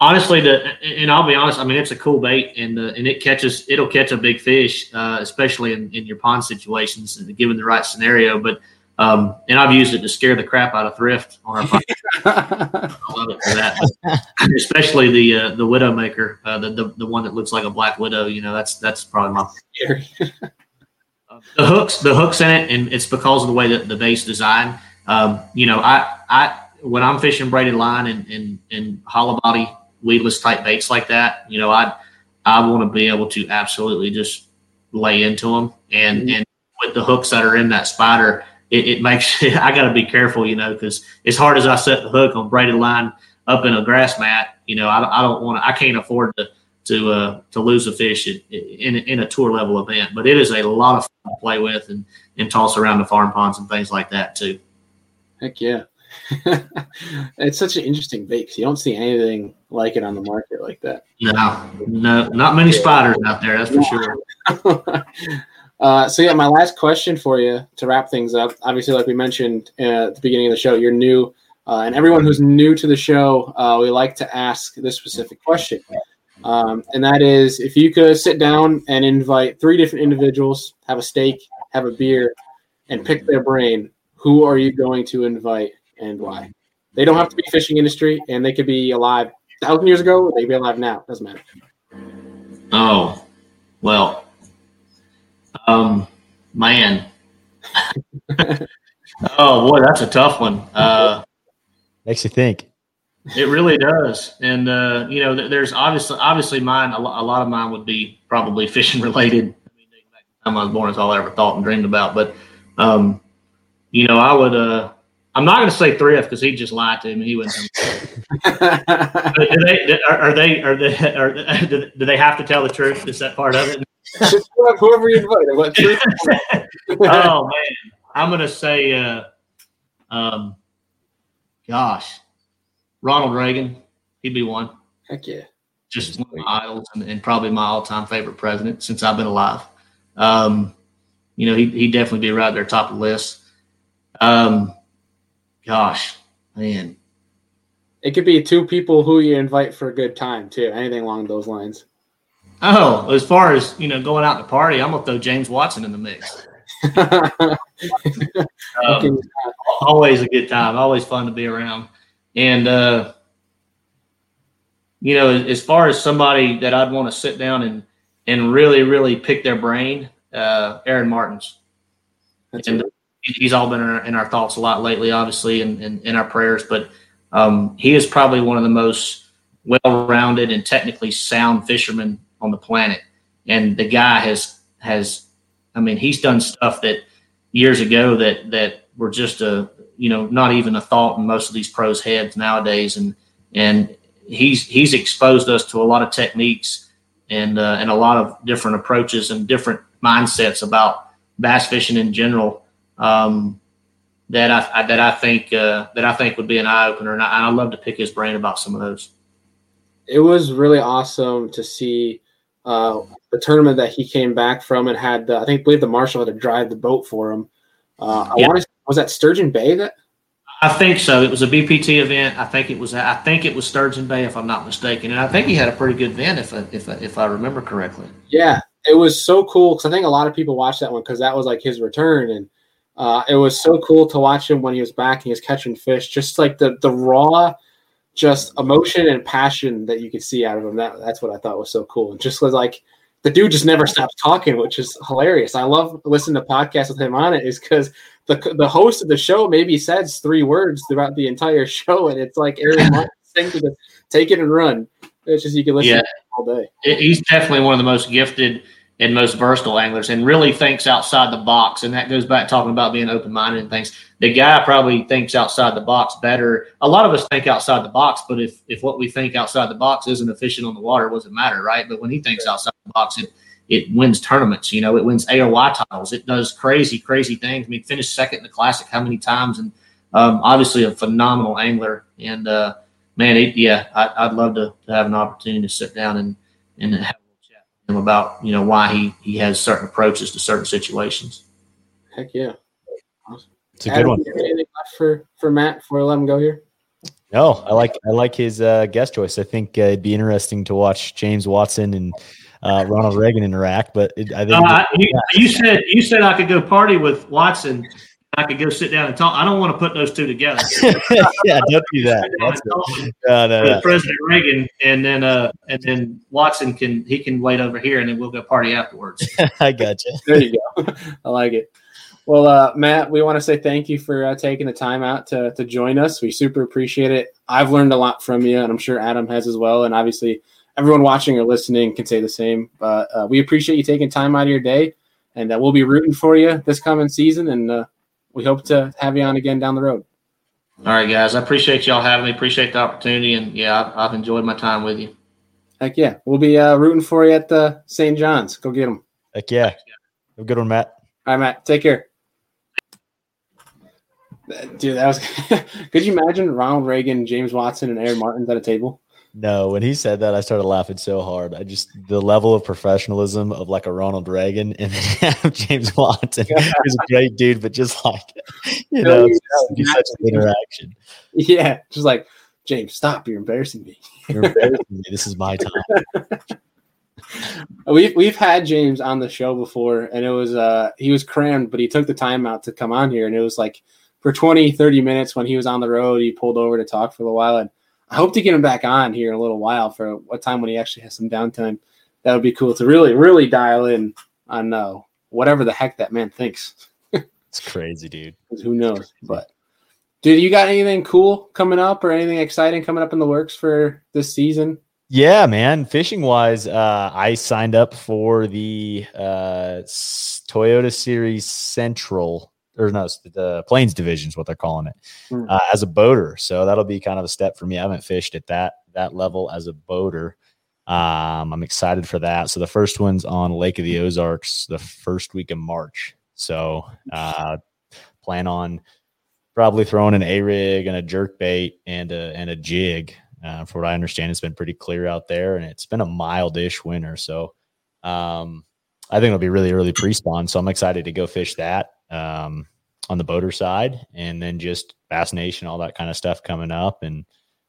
honestly, the and I'll be honest. I mean, it's a cool bait, and uh, and it catches. It'll catch a big fish, uh, especially in, in your pond situations, given the right scenario. But um, and I've used it to scare the crap out of Thrift on our pond. I love it for that, especially the uh, the widowmaker, uh, the, the the one that looks like a black widow. You know, that's that's probably my. favorite. the hooks, the hooks in it, and it's because of the way that the base design. Um, you know, I I when I'm fishing braided line and and, and hollow body weedless type baits like that, you know, I I want to be able to absolutely just lay into them and mm-hmm. and with the hooks that are in that spider, it, it makes I got to be careful, you know, because as hard as I set the hook on braided line up in a grass mat, you know, I, I don't want to, I can't afford to to uh, to lose a fish in, in, in a tour level event. But it is a lot of fun to play with and, and toss around the farm ponds and things like that too. Heck yeah. it's such an interesting bait because you don't see anything like it on the market like that. No, no, not many spiders out there, that's for sure. uh, so yeah, my last question for you to wrap things up. Obviously, like we mentioned uh, at the beginning of the show, you're new, uh, and everyone who's new to the show, uh, we like to ask this specific question, um, and that is, if you could sit down and invite three different individuals, have a steak, have a beer, and pick their brain, who are you going to invite and why? They don't have to be fishing industry, and they could be alive thousand years ago. They could be alive now. Doesn't matter. Oh, well, um, man. oh boy, that's a tough one. Uh, Makes you think. It really does, and uh, you know, there's obviously obviously mine. A lot of mine would be probably fishing related. I mean, back the time I was born, it's all I ever thought and dreamed about. But um, you know, I would. Uh, I'm not going to say Thrift because he'd just lie to me. He wouldn't. do they? Are, are they? Are they? Are, do they have to tell the truth? Is that part of it? Whoever you invite. Oh man, I'm going to say. Uh, um, gosh, Ronald Reagan. He'd be one. Heck yeah. Just one of my idols and, and probably my all-time favorite president since I've been alive. Um, you know, he he'd definitely be right there top of the list. Um, gosh, man. It could be two people who you invite for a good time too. Anything along those lines. Oh, as far as you know, going out to party, I'm gonna throw James Watson in the mix. um, always a good time. Always fun to be around. And uh, you know, as far as somebody that I'd want to sit down and and really, really pick their brain, uh, Aaron Martens. That's and he's all been in our, in our, thoughts a lot lately, obviously, and in, in, in, our prayers. But um, he is probably one of the most well-rounded and technically sound fishermen on the planet. And the guy has has, I mean, he's done stuff that years ago that that were just a you know not even a thought in most of these pros' heads nowadays. And and he's he's exposed us to a lot of techniques and uh, and a lot of different approaches and different mindsets about bass fishing in general um, that I, I, that I think uh, that I think would be an eye opener, and I, would love to pick his brain about some of those. It was really awesome to see uh, the tournament that he came back from and had. The, I think believe the marshal had to drive the boat for him. Uh, I yeah. want to was that Sturgeon Bay that. I think so. It was a BPT event. I think it was. I think it was Sturgeon Bay, if I'm not mistaken, and I think he had a pretty good event, if I, if I, if I remember correctly. Yeah, it was so cool because I think a lot of people watched that one because that was like his return, and uh, it was so cool to watch him when he was back and he was catching fish. Just like the the raw, just emotion and passion that you could see out of him. That that's what I thought was so cool. And just was like the dude just never stops talking, which is hilarious. I love listening to podcasts with him on it, is because the the host of the show maybe says three words throughout the entire show, and it's like Aaron to the take it and run. It's just you can listen yeah. all day. He's definitely one of the most gifted and most versatile anglers and really thinks outside the box. And that goes back talking about being open minded and things. The guy probably thinks outside the box better. A lot of us think outside the box, but if, if what we think outside the box isn't efficient on the water, it doesn't matter, right? But when he thinks outside the box, it, it wins tournaments, you know, it wins AOY titles. It does crazy, crazy things. I mean, finished second in the classic how many times? And um, obviously a phenomenal angler. And uh, man, it, yeah, I, would love to, to have an opportunity to sit down and, and have him about you know why he he has certain approaches to certain situations. Heck yeah, awesome. It's a good Adam, one. Anything left for for Matt before I let him go here? No, I like I like his uh, guest choice. I think uh, it'd be interesting to watch James Watson and uh, Ronald Reagan interact. But it, I think uh, you, you, said you said I could go party with Watson I could go sit down and talk. I don't want to put those two together. yeah, don't do that. no, no, no. President Reagan, and then uh, and then Watson can he can wait over here, and then we'll go party afterwards. I got you. There you go. I like it. Well, uh, Matt, we want to say thank you for uh, taking the time out to to join us. We super appreciate it. I've learned a lot from you, and I'm sure Adam has as well. And obviously, everyone watching or listening can say the same. But uh, we appreciate you taking time out of your day, and uh, we'll be rooting for you this coming season. And uh, we hope to have you on again down the road. All right, guys. I appreciate y'all having me. Appreciate the opportunity, and yeah, I've, I've enjoyed my time with you. Heck yeah, we'll be uh, rooting for you at the St. John's. Go get them. Heck yeah. Have a good one, Matt. All right, Matt. Take care. Dude, that was. could you imagine Ronald Reagan, James Watson, and Aaron Martens at a table? No, when he said that, I started laughing so hard. I just the level of professionalism of like a Ronald Reagan and James Watson. He's a great dude, but just like you know, such an interaction. Yeah, just like James, stop! You're embarrassing me. You're embarrassing me. This is my time. we've we've had James on the show before, and it was uh he was crammed, but he took the time out to come on here, and it was like for 20, 30 minutes when he was on the road, he pulled over to talk for a while and I hope to get him back on here in a little while for a time when he actually has some downtime. That would be cool to really, really dial in on uh, whatever the heck that man thinks. it's crazy, dude. Who knows? But, dude, you got anything cool coming up or anything exciting coming up in the works for this season? Yeah, man. Fishing wise, uh, I signed up for the uh, Toyota Series Central or no, the Plains division is what they're calling it mm. uh, as a boater. So that'll be kind of a step for me. I haven't fished at that that level as a boater. Um, I'm excited for that. So the first one's on Lake of the Ozarks the first week of March. So uh, plan on probably throwing an A rig and a jerk bait and a and a jig. Uh, for what I understand, it's been pretty clear out there, and it's been a mild-ish winter. So um, I think it'll be really early pre-spawn. So I'm excited to go fish that um, on the boater side, and then just Bass Nation, all that kind of stuff coming up. And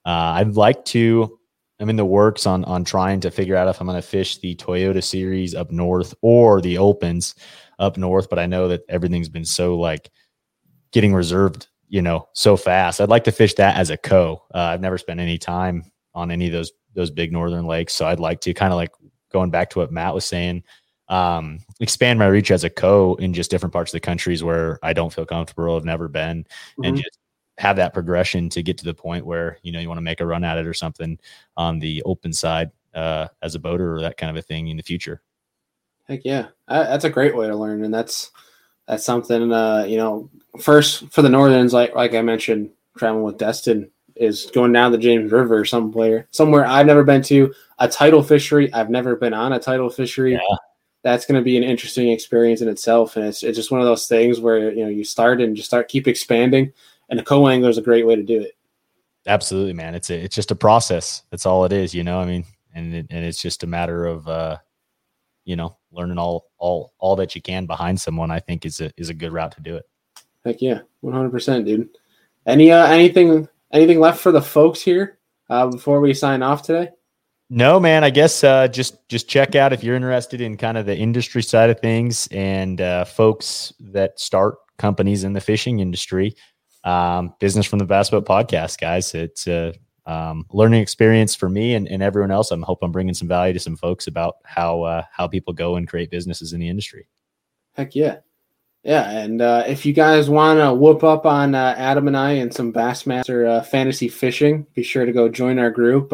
uh, I'd like to. I'm in the works on on trying to figure out if I'm going to fish the Toyota Series up north or the Opens up north. But I know that everything's been so like getting reserved, you know, so fast. I'd like to fish that as a co. Uh, I've never spent any time on any of those those big northern lakes, so I'd like to kind of like going back to what Matt was saying um, expand my reach as a co in just different parts of the countries where I don't feel comfortable, have never been, mm-hmm. and just have that progression to get to the point where you know you want to make a run at it or something on the open side uh, as a boater or that kind of a thing in the future. Heck yeah, that's a great way to learn, and that's that's something uh, you know. First for the Northerns, like like I mentioned, traveling with Destin is going down the James River somewhere somewhere I've never been to. A tidal fishery, I've never been on a tidal fishery. Yeah that's going to be an interesting experience in itself. And it's, it's just one of those things where, you know, you start and just start, keep expanding. And a co-angler is a great way to do it. Absolutely, man. It's a, it's just a process. That's all it is, you know, I mean, and, it, and it's just a matter of, uh, you know, learning all, all, all that you can behind someone, I think is a, is a good route to do it. Heck yeah. 100% dude. Any, uh, anything, anything left for the folks here, uh, before we sign off today? No, man. I guess uh, just just check out if you're interested in kind of the industry side of things and uh, folks that start companies in the fishing industry. Um, Business from the Bass Boat Podcast, guys. It's a um, learning experience for me and, and everyone else. I'm hope I'm bringing some value to some folks about how uh, how people go and create businesses in the industry. Heck yeah. Yeah, and uh, if you guys want to whoop up on uh, Adam and I and some Bassmaster uh, fantasy fishing, be sure to go join our group.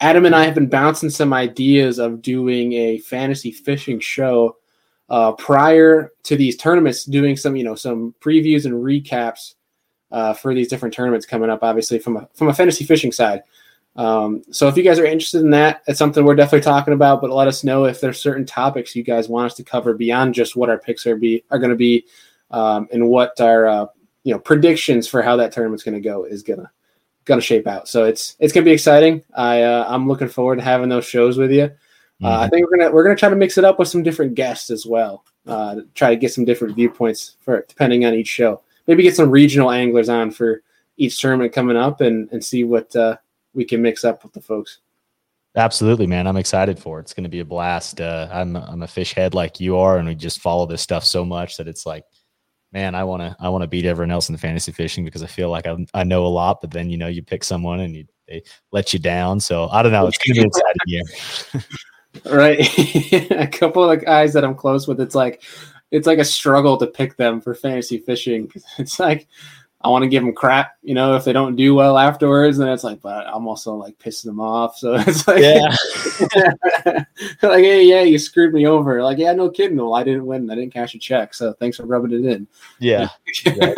Adam and I have been bouncing some ideas of doing a fantasy fishing show uh, prior to these tournaments, doing some you know some previews and recaps uh, for these different tournaments coming up. Obviously, from a from a fantasy fishing side. Um, so if you guys are interested in that, it's something we're definitely talking about. But let us know if there's certain topics you guys want us to cover beyond just what our picks are be are going to be, um, and what our uh, you know predictions for how that tournament's going to go is going to shape out. So it's it's going to be exciting. I uh, I'm looking forward to having those shows with you. Uh, mm-hmm. I think we're gonna we're gonna try to mix it up with some different guests as well. Uh, to try to get some different viewpoints for depending on each show. Maybe get some regional anglers on for each tournament coming up and and see what uh, we can mix up with the folks. Absolutely, man. I'm excited for it. It's going to be a blast. Uh, I'm I'm a fish head like you are, and we just follow this stuff so much that it's like man, I want to I want to beat everyone else in the fantasy fishing because I feel like I, I know a lot, but then you know you pick someone and you, they let you down. So I don't know. It's gonna be exciting year. right, a couple of the guys that I'm close with, it's like it's like a struggle to pick them for fantasy fishing. It's like I want to give them crap, you know, if they don't do well afterwards. And it's like, but I'm also like pissing them off. So it's like, yeah, like, hey, yeah, you screwed me over. Like, yeah, no kidding. Well, I didn't win. I didn't cash a check. So thanks for rubbing it in. Yeah.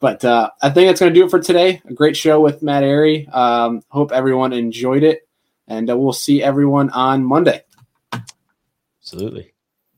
but uh, I think that's going to do it for today. A great show with Matt Arey. Um, hope everyone enjoyed it. And uh, we'll see everyone on Monday. Absolutely.